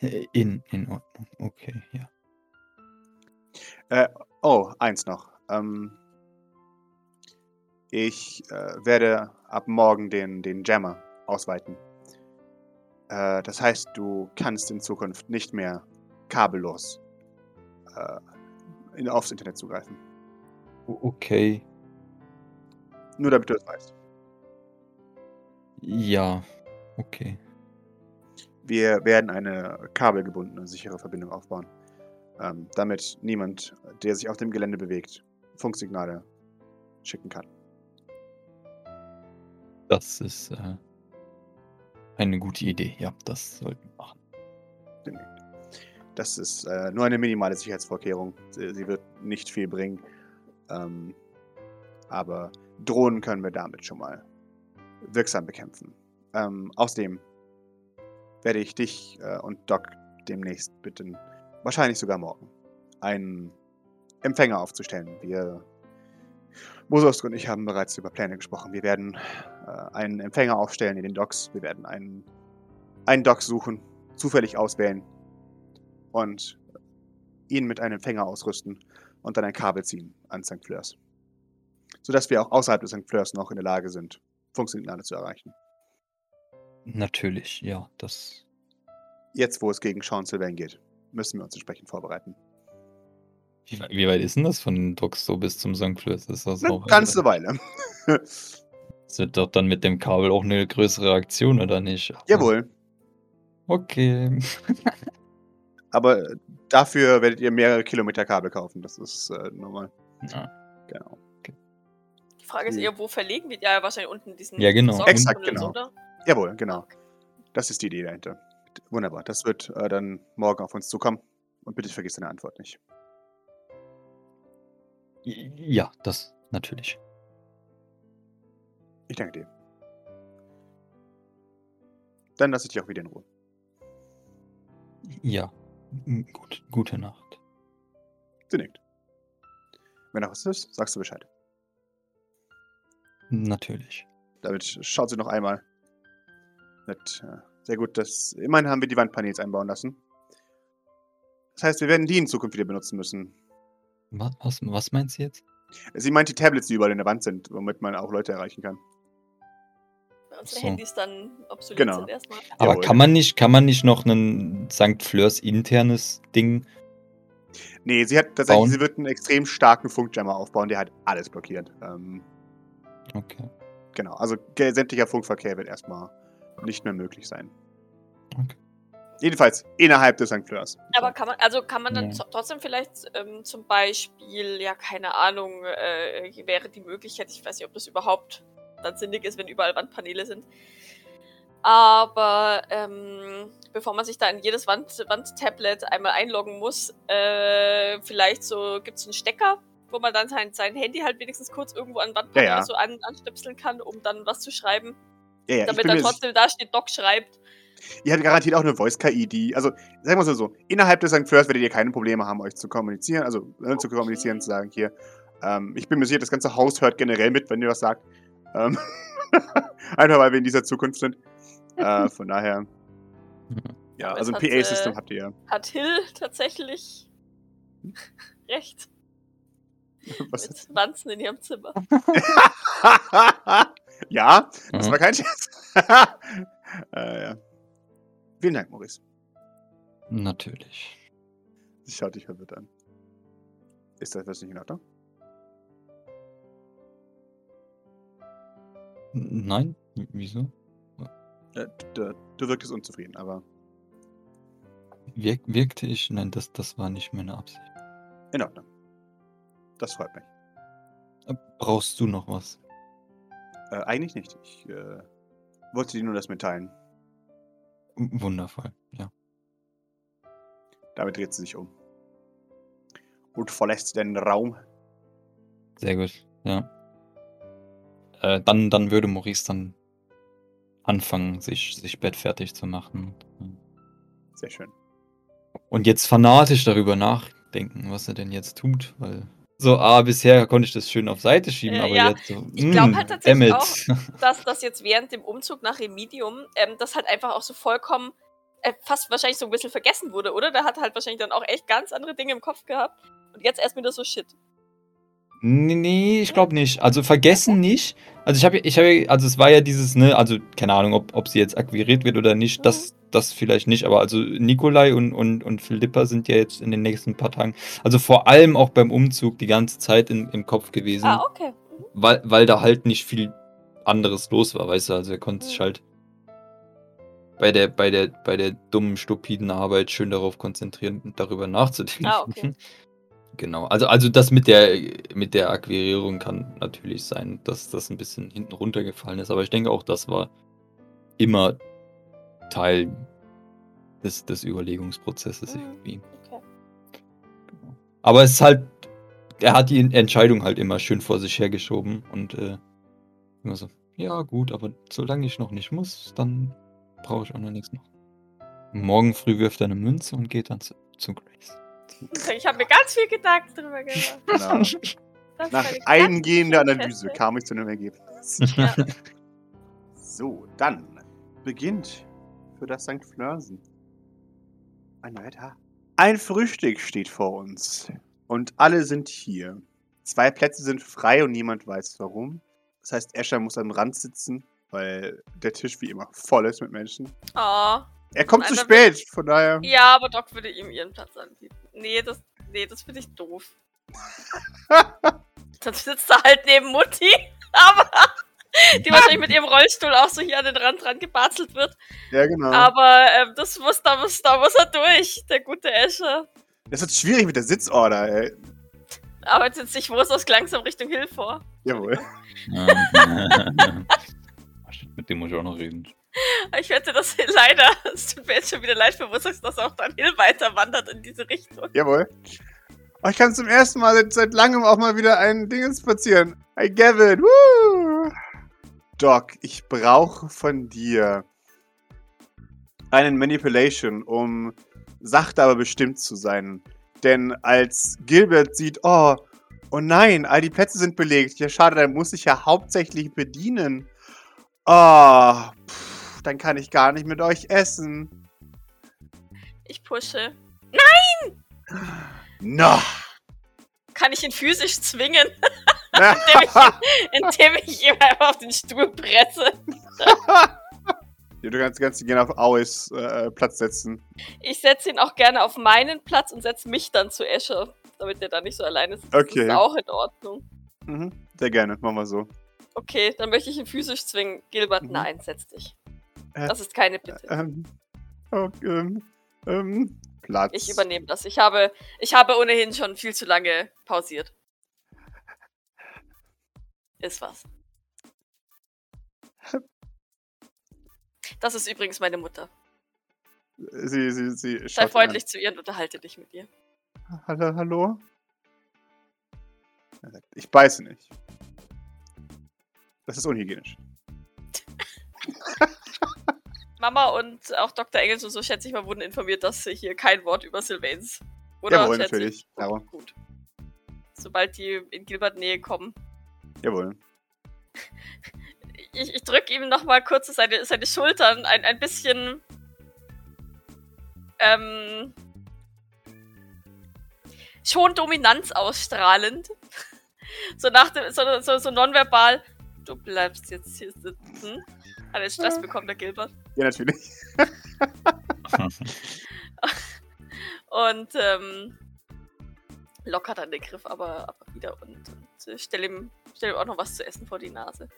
Äh, In, in Ordnung, okay, ja. Äh, oh, eins noch. Ähm, ich äh, werde ab morgen den, den Jammer ausweiten. Äh, das heißt, du kannst in Zukunft nicht mehr kabellos äh, in, aufs Internet zugreifen. Okay, Nur damit du es weißt. ja, okay. Wir werden eine kabelgebundene, sichere Verbindung aufbauen. Ähm, damit niemand, der sich auf dem Gelände bewegt, Funksignale schicken kann. Das ist äh, eine gute Idee, ja, das sollten wir machen. Das ist äh, nur eine minimale Sicherheitsvorkehrung. Sie, sie wird nicht viel bringen. Ähm, aber Drohnen können wir damit schon mal wirksam bekämpfen. Ähm, außerdem werde ich dich äh, und Doc demnächst bitten, wahrscheinlich sogar morgen, einen Empfänger aufzustellen. Wir, Mososk und ich haben bereits über Pläne gesprochen. Wir werden äh, einen Empfänger aufstellen in den Docks. Wir werden einen, einen Dock suchen, zufällig auswählen und ihn mit einem Empfänger ausrüsten und dann ein Kabel ziehen an St. Fleurs. Sodass wir auch außerhalb des St. Fleurs noch in der Lage sind, Funksignale zu erreichen. Natürlich, ja, das. Jetzt, wo es gegen Sean Sylvain geht, müssen wir uns entsprechend vorbereiten. Wie, wie weit ist denn das von so bis zum St. Fleurs? Ist das Eine ganze Weile. Das wird doch dann mit dem Kabel auch eine größere Aktion, oder nicht? Also, Jawohl. Okay. Aber äh, dafür werdet ihr mehrere Kilometer Kabel kaufen. Das ist äh, normal. Ja. Genau. Die Frage ist Hm. eher, wo verlegen wir? Ja, wahrscheinlich unten diesen Ja, genau. Exakt, genau. Oder? Jawohl, genau. Das ist die Idee dahinter. Wunderbar. Das wird äh, dann morgen auf uns zukommen. Und bitte vergiss deine Antwort nicht. Ja, das natürlich. Ich danke dir. Dann lasse ich dich auch wieder in Ruhe. Ja. Gut, gute Nacht. Sie nickt. Wenn noch was ist, sagst du Bescheid. Natürlich. Damit schaut sie noch einmal. Mit, äh, sehr gut, das, immerhin haben wir die Wandpanels einbauen lassen. Das heißt, wir werden die in Zukunft wieder benutzen müssen. Was, was, was meinst du jetzt? Sie meint die Tablets, die überall in der Wand sind, womit man auch Leute erreichen kann. Unsere So. Handys dann obsolet Genau. sind erstmal. Aber Jawohl. kann man nicht, kann man nicht noch ein St. Fleurs internes Ding Nee, sie hat tatsächlich, Bauen? sie wird einen extrem starken Funkjammer aufbauen, der halt alles blockiert. Ähm, Okay. genau, also sämtlicher Funkverkehr wird erstmal nicht mehr möglich sein. Okay. Jedenfalls innerhalb des St. Fleurs. Aber kann man, also kann man dann Ja. tro- trotzdem vielleicht ähm, zum Beispiel, ja, keine Ahnung, äh, wäre die Möglichkeit, ich weiß nicht, ob das überhaupt dann sinnig ist, wenn überall Wandpaneele sind. Aber ähm, bevor man sich da in jedes Wand Wandtablet einmal einloggen muss, äh, vielleicht so gibt es einen Stecker, wo man dann sein, sein Handy halt wenigstens kurz irgendwo an Wandpanel Ja, ja. so an, anstöpseln kann, um dann was zu schreiben. Ja, ja, damit dann trotzdem da steht, Doc schreibt. Ihr habt garantiert auch eine Voice-KI, die, also, sagen wir es mal so, innerhalb des St. Fleurs werdet ihr keine Probleme haben, euch zu kommunizieren, also äh, zu Okay. kommunizieren, zu sagen, hier, ähm, ich bin mir sicher, das ganze Haus hört generell mit, wenn ihr was sagt. Ähm, einfach weil wir in dieser Zukunft sind. Äh, von daher, ja, also ein PA-System äh, habt ihr. Hat Hill tatsächlich recht Was mit Wanzen in ihrem Zimmer. ja, das Mhm. war kein Scherz. äh, ja. Vielen Dank, Maurice. Natürlich. Sie schaut dich verwirrt an. Ist das was nicht in Ordnung? Nein? Wieso? Äh, du, du wirktest unzufrieden, aber Wirk wirkte ich? Nein, das, das war nicht meine Absicht. in Ordnung. Das freut mich. Äh, Brauchst du noch was? Äh, eigentlich nicht. Ich äh, wollte dir nur das mitteilen. Wundervoll, ja. Damit dreht sie sich um. Und verlässt den Raum. Sehr gut, ja. Äh, dann, dann würde Maurice dann anfangen, sich, sich bettfertig zu machen. Sehr schön. Und jetzt fanatisch darüber nachdenken, was er denn jetzt tut, weil so, ah, bisher konnte ich das schön auf Seite schieben, Äh, aber ja, jetzt so, ich glaub mm, halt tatsächlich it. Dass das jetzt während dem Umzug nach Remedium, ähm, das halt einfach auch so vollkommen, äh, fast wahrscheinlich so ein bisschen vergessen wurde, oder? Der hat halt wahrscheinlich dann auch echt ganz andere Dinge im Kopf gehabt. Und jetzt erst wieder so Shit. Nee, nee, ich glaube nicht. Also vergessen nicht. Also ich habe, ich habe, also es war ja dieses, ne, also keine Ahnung, ob, ob sie jetzt akquiriert wird oder nicht, das, das vielleicht nicht, aber also Nikolai und, und, und Philippa sind ja jetzt in den nächsten paar Tagen, also vor allem auch beim Umzug die ganze Zeit in, im Kopf gewesen, Ah, okay. Mhm. weil, weil da halt nicht viel anderes los war, weißt du, also er konnte sich Mhm. halt bei der, bei der, bei der dummen, stupiden Arbeit schön darauf konzentrieren, darüber nachzudenken. Ah, okay. Genau, also, also das mit der, mit der Akquirierung kann natürlich sein, dass das ein bisschen hinten runtergefallen ist, aber ich denke auch, das war immer Teil des, des Überlegungsprozesses Mhm. irgendwie. okay. Aber es ist halt, er hat die Entscheidung halt immer schön vor sich hergeschoben und äh, immer so, ja gut, aber solange ich noch nicht muss, dann brauche ich auch noch nichts noch. Morgen früh wirft er eine Münze und geht dann zu, zu Grace. Ich habe mir ganz viel Gedanken drüber gemacht. Genau. Nach eingehender Analyse Feste. kam ich zu einem Ergebnis. Ja. So, dann beginnt für das St. Flörsen ein Tag. Ein Frühstück steht vor uns und alle sind hier. Zwei Plätze sind frei und niemand weiß warum. Das heißt, Escher muss am Rand sitzen, weil der Tisch wie immer voll ist mit Menschen. Oh. Er kommt zu spät, von daher. Ja, aber Doc würde ihm ihren Platz anbieten. Nee, das, nee, das finde ich doof. Dann sitzt er halt neben Mutti, aber die wahrscheinlich mit ihrem Rollstuhl auch so hier an den Rand dran gebarzelt wird. Ja, genau. Aber ähm, das muss, da muss, da muss er durch, der gute Escher. Das wird schwierig mit der Sitzorder, ey. Arbeitet sich Wursthaus langsam Richtung Hill vor. Jawohl. Mit dem muss ich auch noch reden. Ich wette, dass leider, es tut mir jetzt schon wieder leid für Wursthaus, dass auch dann Hill weiter wandert in diese Richtung. Jawohl. Oh, ich kann zum ersten Mal seit, seit langem auch mal wieder ein Ding spazieren. Hi, Gavin. Woo! Doc, ich brauche von dir einen Manipulation, um sachte aber bestimmt zu sein. Denn als Gilbert sieht, oh, oh nein, all die Plätze sind belegt. Ja, schade, dann muss ich ja hauptsächlich bedienen. Oh, pff, dann kann ich gar nicht mit euch essen. Ich pushe. No. Kann ich ihn physisch zwingen, indem ich, indem ich ihm einfach auf den Stuhl presse? Ja, du kannst, kannst ihn gerne auf Aues äh, Platz setzen. Ich setze ihn auch gerne auf meinen Platz und setze mich dann zu Escher, damit der da nicht so alleine ist. Das Okay. ist auch in Ordnung. Mhm. Sehr gerne, machen wir so. Okay, dann möchte ich ihn physisch zwingen. Gilbert, Mhm. nein, setz dich. Äh, Das ist keine Bitte. Ähm, okay, ähm, ähm, Platz. Ich übernehme das. Ich habe, ich habe ohnehin schon viel zu lange pausiert. Ist was. Das ist übrigens meine Mutter. Sie, sie, sie Sei freundlich zu ihr und unterhalte dich mit ihr. An. Hallo, hallo? Ich beiße nicht. Das ist unhygienisch. Mama und auch Dr. Engels und so, schätze ich mal, wurden informiert, dass hier kein Wort über Sylvains. Oder? Jawohl, natürlich. Ich? Aber, Gut. Sobald die in Gilbert Nähe kommen. jawohl. Ich, ich drücke ihm nochmal kurz seine, seine Schultern ein, ein bisschen. Ähm. Schon Dominanz ausstrahlend. So nach dem, so, so, so nonverbal. Du bleibst jetzt hier sitzen. Hat er Stress bekommen, der Gilbert. Ja, natürlich. Und ähm, lockert dann den Griff aber, aber wieder und, und äh, stell, ihm, stell ihm auch noch was zu essen vor die Nase.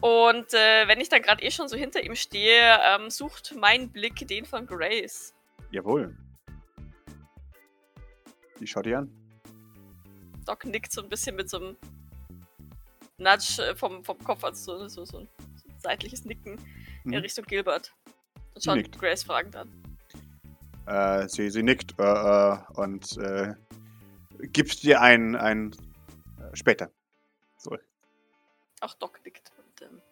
Und äh, wenn ich dann gerade eh schon so hinter ihm stehe, ähm, sucht mein Blick den von Grace. Jawohl. Die schaut dich an. Doc nickt so ein bisschen mit so einem Nudge äh, vom, vom Kopf, also so, so, so ein seitliches Nicken in Mhm. Richtung Gilbert. Und schaut nickt. Grace fragend an. Äh, sie, sie nickt äh, äh, und äh, gibt dir ein, ein äh, später. Auch Doc nickt. Und, ähm,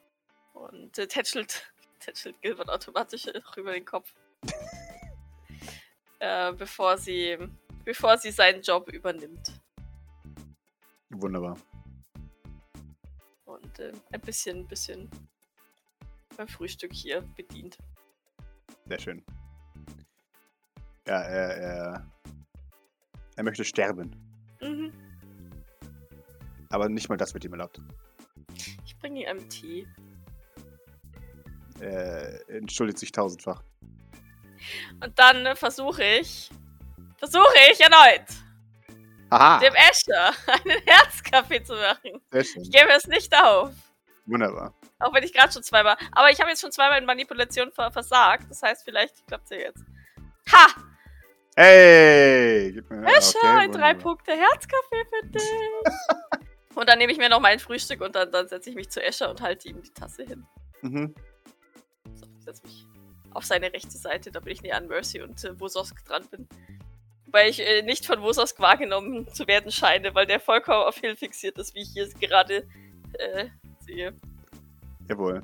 und äh, tätschelt, tätschelt Gilbert automatisch über den Kopf. äh, bevor sie bevor sie seinen Job übernimmt. Wunderbar. Und äh, ein bisschen, bisschen beim Frühstück hier bedient. Sehr schön. Ja, er, er, er möchte sterben. Mhm. Aber nicht mal das wird ihm erlaubt. Ich bringe ihm einen Tee. Er entschuldigt sich tausendfach. Und dann äh, versuche ich, versuche ich erneut, Haha! dem Escher einen Herzkaffee zu machen. Ich gebe es nicht auf. Wunderbar. Auch wenn ich gerade schon zweimal. Aber ich habe jetzt schon zweimal in Manipulation ver versagt. Das heißt, vielleicht klappt es ja jetzt. Ha! Ey! Gib mir, Escher, okay, ein drei. Punkte Herzkaffee für dich. und dann nehme ich mir noch mein Frühstück und dann, dann setze ich mich zu Escher und halte ihm die Tasse hin. Mhm. So, ich setze mich auf seine rechte Seite, damit ich näher an Mercy und äh, Wososk dran bin. Wobei ich äh, nicht von Wososk wahrgenommen zu werden scheine, weil der vollkommen auf Hill fixiert ist, wie ich hier gerade äh, sehe. Jawohl.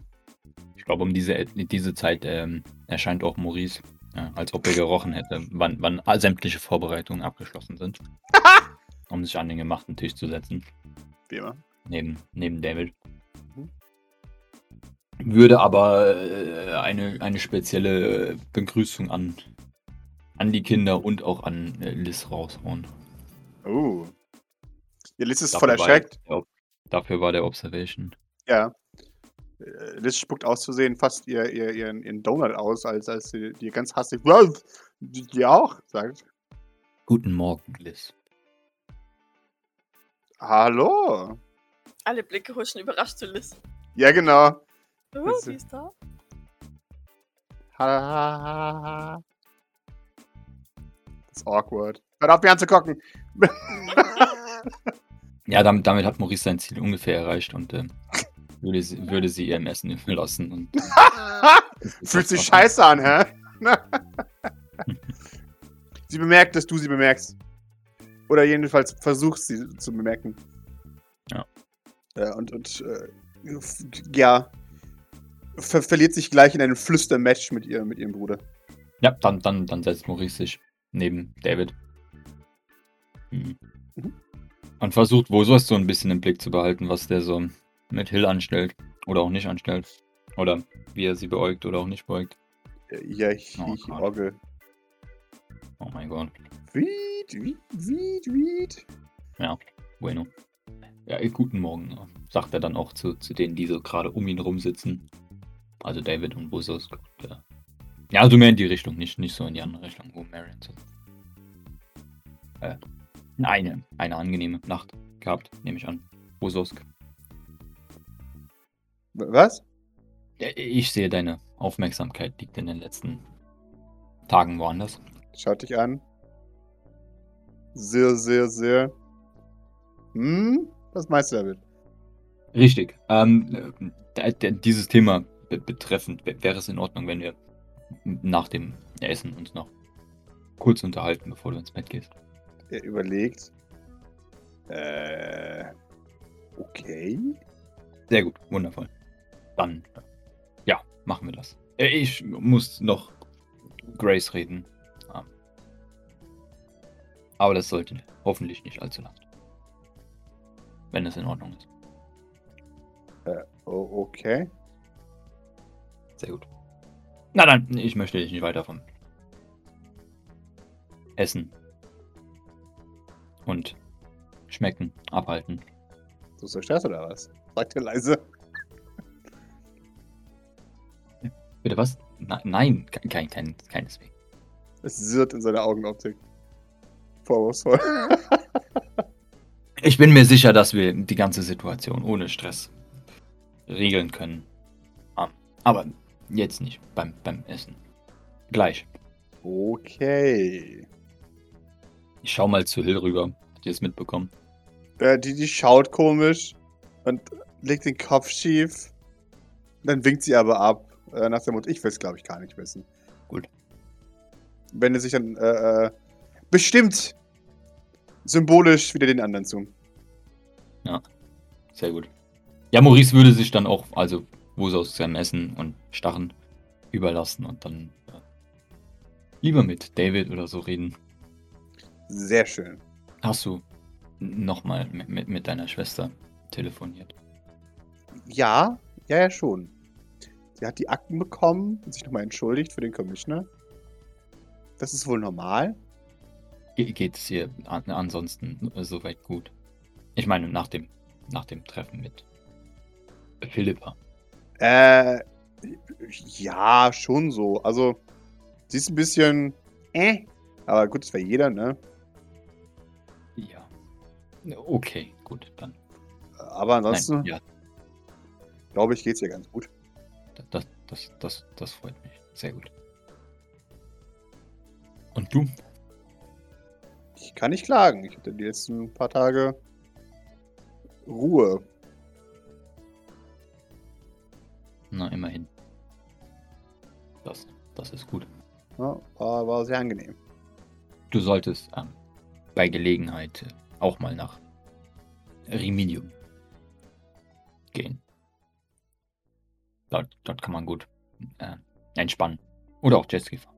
Ich glaube, um diese, diese Zeit ähm, erscheint auch Maurice, ja, als ob er gerochen hätte, wann, wann sämtliche Vorbereitungen abgeschlossen sind. um sich an den gemachten Tisch zu setzen, Wie immer. neben, neben David. Mhm. Würde aber äh, eine, eine spezielle äh, Begrüßung an, an die Kinder und auch an äh, Liz raushauen. Oh. Ja, Liz ist voll Dafür war erschreckt. der- Dafür war der Observation. Ja. Äh, Liz spuckt auszusehen fast ihr, ihr, ihren, ihren Donut aus, als, als sie dir ganz hastig. "Was? Die, auch? sagt. Guten Morgen, Liz. Hallo. Alle Blicke huschen überrascht zu Liz. Ja, genau. Oh, sie ist da. Ha. Das ist awkward. Hört auf, mir anzugucken. Ja, damit, damit hat Maurice sein Ziel ungefähr erreicht und ähm, würde, sie, würde sie ihrem Essen überlassen. Und, Fühlt sich scheiße an, hä? sie bemerkt, dass du sie bemerkst. Oder jedenfalls versuchst sie zu bemerken. Ja. Ja, und, und äh, ja, ver verliert sich gleich in einem Flüstermatch mit, ihr, mit ihrem Bruder. Ja, dann, dann, dann setzt Maurice sich neben David. Mhm. Mhm. Und versucht wohl so ein bisschen im Blick zu behalten, was der so mit Hill anstellt oder auch nicht anstellt. Oder wie er sie beäugt oder auch nicht beäugt. Ja, ich, Oh ich. Orgel. Oh mein Gott. Wied, wied, wied, wied. Bueno. Ja, guten Morgen, sagt er dann auch zu, zu denen, die so gerade um ihn rum sitzen. Also David und Busos. Äh, ja, also mehr in die Richtung, nicht, nicht so in die andere Richtung, wo Marion sitzt. Äh, eine, eine angenehme Nacht gehabt, nehme ich an. Busosk. Was? Ich sehe, deine Aufmerksamkeit liegt in den letzten Tagen woanders. Schaut dich an. Sehr, sehr, sehr. Hm? Was meinst du damit? Richtig. Ähm, äh, dieses Thema be betreffend, wäre es in Ordnung, wenn wir nach dem Essen uns noch kurz unterhalten, bevor du ins Bett gehst. Er überlegt. Äh. Okay. Sehr gut, wundervoll. Dann, äh, ja, machen wir das. Äh, Ich muss noch Grace reden. Ähm, Aber das sollte hoffentlich nicht allzu lang. Wenn es in Ordnung ist. Oh, okay. Sehr gut. Na dann, ich möchte dich nicht weiter vom Essen und Schmecken abhalten. Du so Stress oder was? Sagt er leise. Bitte was? Na, nein, ke- kein, kein, keineswegs. Es sirrt in seiner Augenoptik. Vorwurfsvoll. Ich bin mir sicher, dass wir die ganze Situation ohne Stress regeln können. Ah, Aber jetzt nicht beim, beim Essen. Gleich. Okay. Ich schau mal zu Hill rüber. Habt ihr es mitbekommen? Äh, die, die schaut komisch und legt den Kopf schief. Dann winkt sie aber ab. Äh, nach dem Motto, ich will es glaube ich gar nicht wissen. Gut. Wendet sich dann äh, äh, bestimmt symbolisch wieder den anderen zu. Sehr gut. Ja, Maurice würde sich dann auch, also Wusos seinem Essen und Stachen überlassen und dann äh, lieber mit David oder so reden. Sehr schön. Hast du nochmal mit, mit, mit deiner Schwester telefoniert? Ja, ja, ja schon. Sie hat die Akten bekommen und sich nochmal entschuldigt für den Commissioner. Das ist wohl normal. Ge geht es ihr an, ansonsten soweit gut? Ich meine, nach dem, nach dem Treffen mit Philippa. Äh, ja, schon so. Also, sie ist ein bisschen, äh, aber gut, das wäre jeder, ne? Ja. Okay, gut, dann. Aber ansonsten, Nein, ja, glaube ich, geht's ihr ganz gut. Das, das, das, das freut mich. Sehr gut. Und du? Ich kann nicht klagen. Ich hatte die letzten paar Tage Ruhe. Na, immerhin. Das, das ist gut. Ja, war, war sehr angenehm. Du solltest ähm, bei Gelegenheit auch mal nach Riminium gehen. Dort, dort kann man gut äh, entspannen. Oder auch Jetski fahren.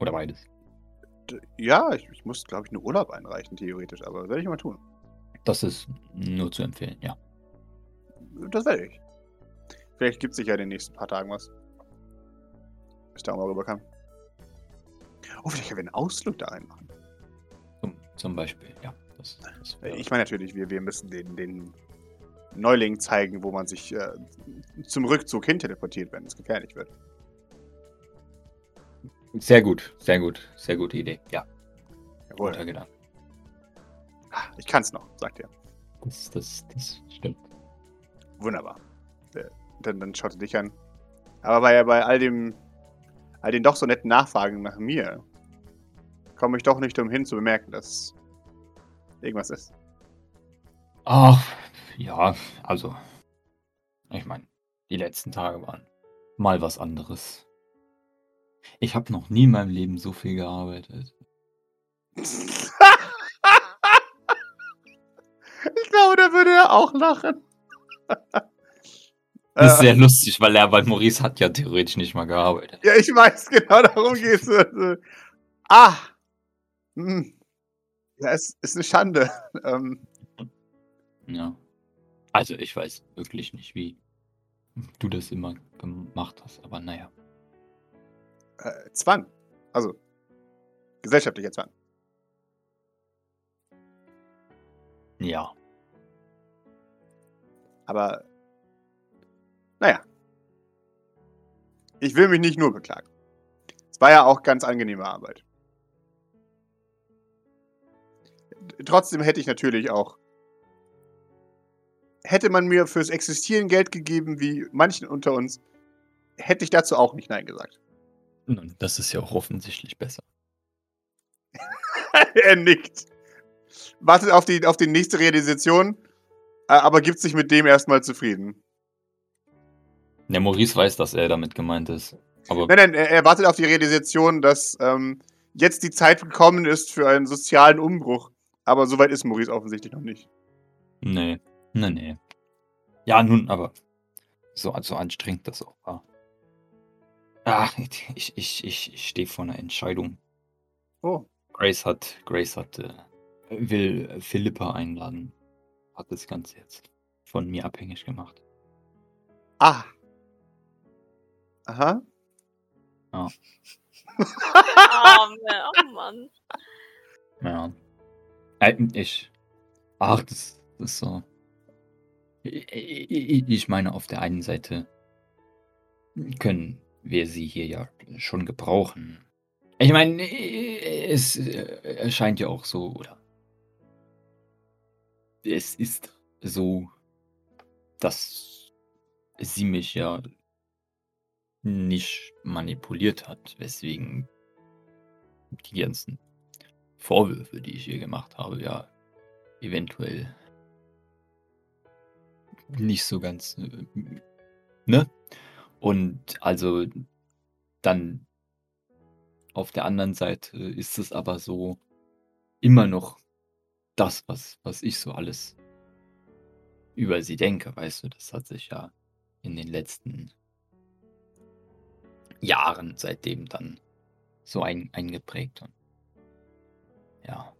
Oder beides. Ja, ich, ich muss, glaube ich, einen Urlaub einreichen, theoretisch, aber das werde ich mal tun. Das ist nur zu empfehlen, ja. Das werde ich. Vielleicht gibt es sich ja in den nächsten paar Tagen was. Bis da mal rüber kann. Oh, vielleicht können wir einen Ausflug da reinmachen. Zum, zum Beispiel, ja. Das, das Ich meine natürlich, wir, wir müssen den, den Neulingen zeigen, wo man sich äh, zum Rückzug hin teleportiert, wenn es gefährlich wird. sehr gut, sehr gut, sehr gute Idee. Ja, Jawohl. guter Gedanke. Ah, Ich kann's noch, sagt er. Das, das, das stimmt. Wunderbar. Äh, Dann, dann schaut er dich an. Aber bei, bei all dem, all den doch so netten Nachfragen nach mir, komme ich doch nicht umhin zu bemerken, dass irgendwas ist. Ach, ja, also. Ich meine, die letzten Tage waren mal was anderes. Ich habe noch nie in meinem Leben so viel gearbeitet. ich glaube, da würde er auch lachen. Das ist Äh, sehr lustig, weil er, weil Maurice hat ja theoretisch nicht mal gearbeitet. Ja, ich weiß, genau darum geht's. Also, ah! Hm. Ja, es ist eine Schande. Ähm, Ja. Also ich weiß wirklich nicht, wie du das immer gemacht hast, aber naja. äh, Zwang. Also, gesellschaftlicher Zwang. Ja. Aber, naja. Ich will mich nicht nur beklagen. Es war ja auch ganz angenehme Arbeit. Trotzdem hätte ich natürlich auch. Hätte man mir fürs Existieren Geld gegeben, wie manchen unter uns, hätte ich dazu auch nicht Nein gesagt. Nun, das ist ja auch offensichtlich besser. er nickt. Wartet auf die, auf die nächste Realisation, aber gibt sich mit dem erstmal zufrieden. Der Maurice weiß, dass er damit gemeint ist. Aber Nein, nein, er, er wartet auf die Realisation, dass ähm, jetzt die Zeit gekommen ist für einen sozialen Umbruch. Aber soweit ist Maurice offensichtlich noch nicht. nee, nee, nee. Ja, nun, aber so, so anstrengend das auch war. Ach, ich, ich, ich, ich stehe vor einer Entscheidung. Oh. Grace hat, Grace hat, äh, will Philippa einladen. Hat das Ganze jetzt von mir abhängig gemacht. Ah. Aha. Oh, Mann, oh Mann. Ja. Äh, ich. Ach, das, das ist so. Ich, meine, auf der einen Seite können wir sie hier ja schon gebrauchen. Ich meine, es äh, erscheint ja auch so, oder? Es ist so, dass sie mich ja nicht manipuliert hat, weswegen die ganzen Vorwürfe, die ich ihr gemacht habe, ja eventuell nicht so ganz, äh, ne? Und also dann auf der anderen Seite ist es aber so immer noch das, was, was ich so alles über sie denke, weißt du, das hat sich ja in den letzten Jahren seitdem dann so ein, eingeprägt. Und ja,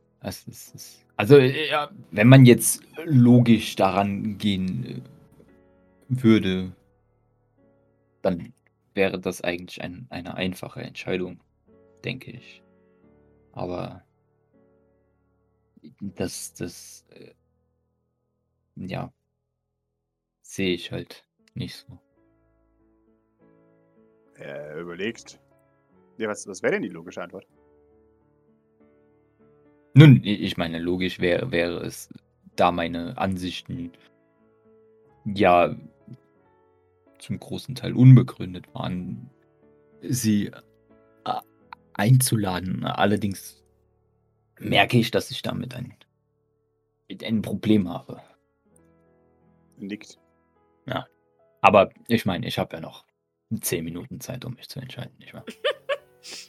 also äh, ja, wenn man jetzt logisch daran gehen äh, würde, dann wäre das eigentlich ein, eine einfache Entscheidung, denke ich. Aber das, das, äh, ja, sehe ich halt nicht so. Er überlegt. Ja, was, was wäre denn die logische Antwort? Nun, ich meine, logisch wäre, wäre es, da meine Ansichten ja zum großen Teil unbegründet waren, sie äh, einzuladen. Allerdings merke ich, dass ich damit ein, ein Problem habe. Nickt. Aber ich meine, ich habe ja noch zehn Minuten Zeit, um mich zu entscheiden, nicht wahr?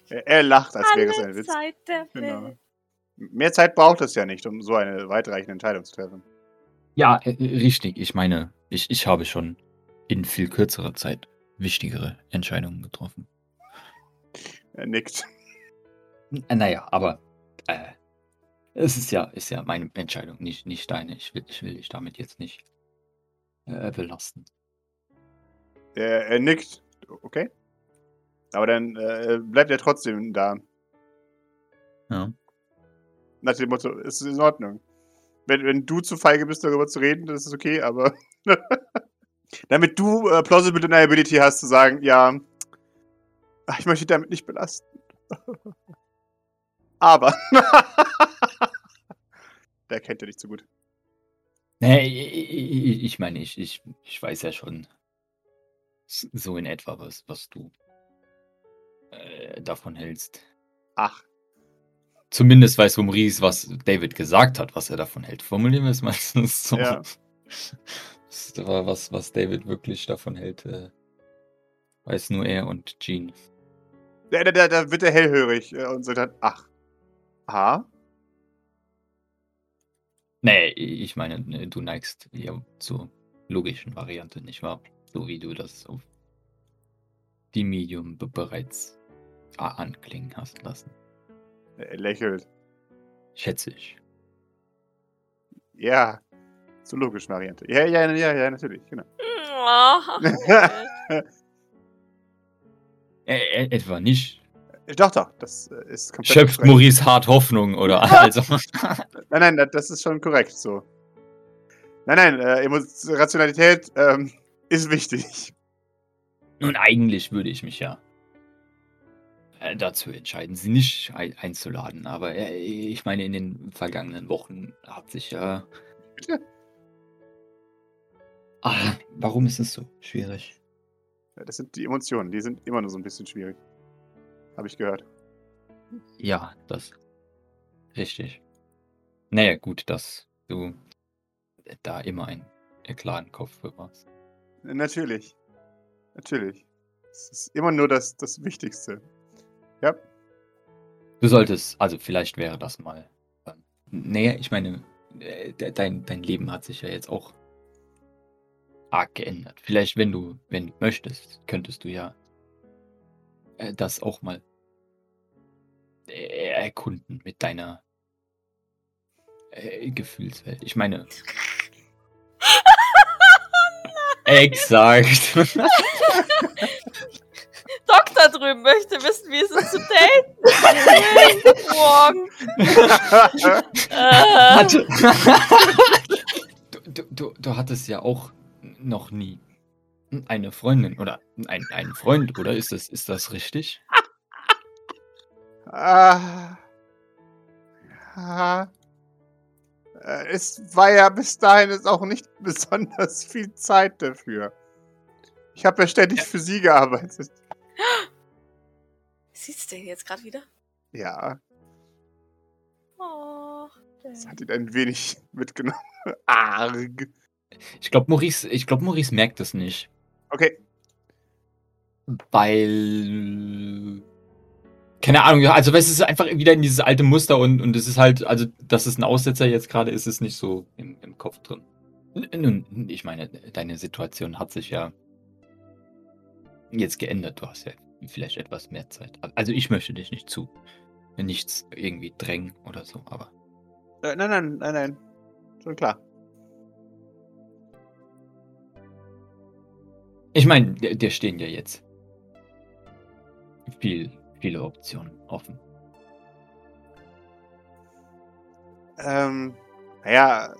Er, er lacht, als wäre es ein Alle Witz. Zeit der Genau. Mehr Zeit braucht es ja nicht, um so eine weitreichende Entscheidung zu treffen. Ja, äh, richtig. Ich meine, ich, ich habe schon in viel kürzerer Zeit wichtigere Entscheidungen getroffen. Er nickt. Äh, Naja, aber äh, es ist ja, ist ja meine Entscheidung, nicht, nicht deine. Ich will, ich will dich damit jetzt nicht äh, belasten. Er, er nickt. Okay. Aber dann äh, bleibt er trotzdem da. Ja. Nach dem Motto, es ist in Ordnung. Wenn, wenn du zu feige bist, darüber zu reden, das ist okay, aber. damit du äh, plausible deniability hast, zu sagen, ja, ich möchte dich damit nicht belasten. aber. Der kennt ja nicht so gut. Nee, ich, meine, ich, ich, ich weiß ja schon so in etwa, was, was du äh, davon hältst. Ach, Zumindest weiß Maurice, was David gesagt hat, was er davon hält. Formulieren wir es meistens so. Ja. Was, was David wirklich davon hält. Äh, weiß nur er und Jean. da, da, da- wird er hellhörig äh, und sagt dann, ach. Aha. Nee, ich meine, ne, du neigst ja zur logischen Variante, nicht wahr? So wie du das auf die Medium be bereits a- anklingen hast lassen. Er lächelt. Schätze ich. Ja. Zur logischen Variante. Ja, ja, ja, ja, natürlich, genau. Ach, nee. Ä ä- etwa nicht. Doch, doch, das äh, ist komplett. Schöpft korrekt. Maurice hart Hoffnung, oder? Also. Nein, nein, das- ist schon korrekt so. Nein, nein, äh, Rationalität ähm, ist wichtig. Nun, eigentlich würde ich mich ja äh, dazu entscheiden, sie nicht ein einzuladen. Aber äh, ich meine, in den vergangenen Wochen hat sich ja. Bitte? Ah, warum ist es so schwierig? Ja, das sind die Emotionen, die sind immer nur so ein bisschen schwierig. Habe ich gehört. Ja, das. Richtig. Naja, gut, dass du da immer einen klaren Kopf für warst. Natürlich. Natürlich. Es ist immer nur das, das Wichtigste. Ja. Du solltest, also vielleicht wäre das mal. Ähm, naja, ich meine, äh, de- dein, dein Leben hat sich ja jetzt auch arg geändert. Vielleicht, wenn du, wenn du möchtest, könntest du ja äh, das auch mal äh, erkunden mit deiner äh, Gefühlswelt. Ich meine. Exakt. Doktor drüben möchte wissen, wie es ist zu daten. Morgen. Du, du, du, hattest ja auch noch nie eine Freundin oder ein, einen Freund, oder? Ist das, ist das richtig? Ah. Ja. Äh, Es war ja bis dahin jetzt auch nicht besonders viel Zeit dafür. Ich habe ja ständig für sie gearbeitet. Sieht's denn jetzt gerade wieder? Ja, Oh, das hat ihn ein wenig mitgenommen. Arg. Ich glaube, Maurice, ich glaub, Maurice merkt es nicht. Okay, Weil. Keine Ahnung, also es ist einfach wieder in dieses alte Muster und, und es ist halt, also, dass es ein Aussetzer jetzt gerade ist, ist nicht so im, im Kopf drin. Nun, ich meine, deine Situation hat sich ja jetzt geändert. Du hast ja vielleicht etwas mehr Zeit. Also ich möchte dich nicht zu nichts irgendwie drängen oder so, aber äh, nein, nein, nein, nein. Schon klar. ich meine, dir, stehen ja jetzt viel, viele Optionen offen. Ähm, naja,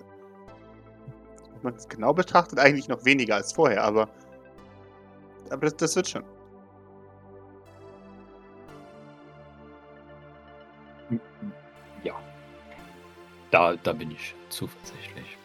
wenn man es genau betrachtet, eigentlich noch weniger als vorher, aber, aber das, das wird schon. Da, da bin ich zuversichtlich.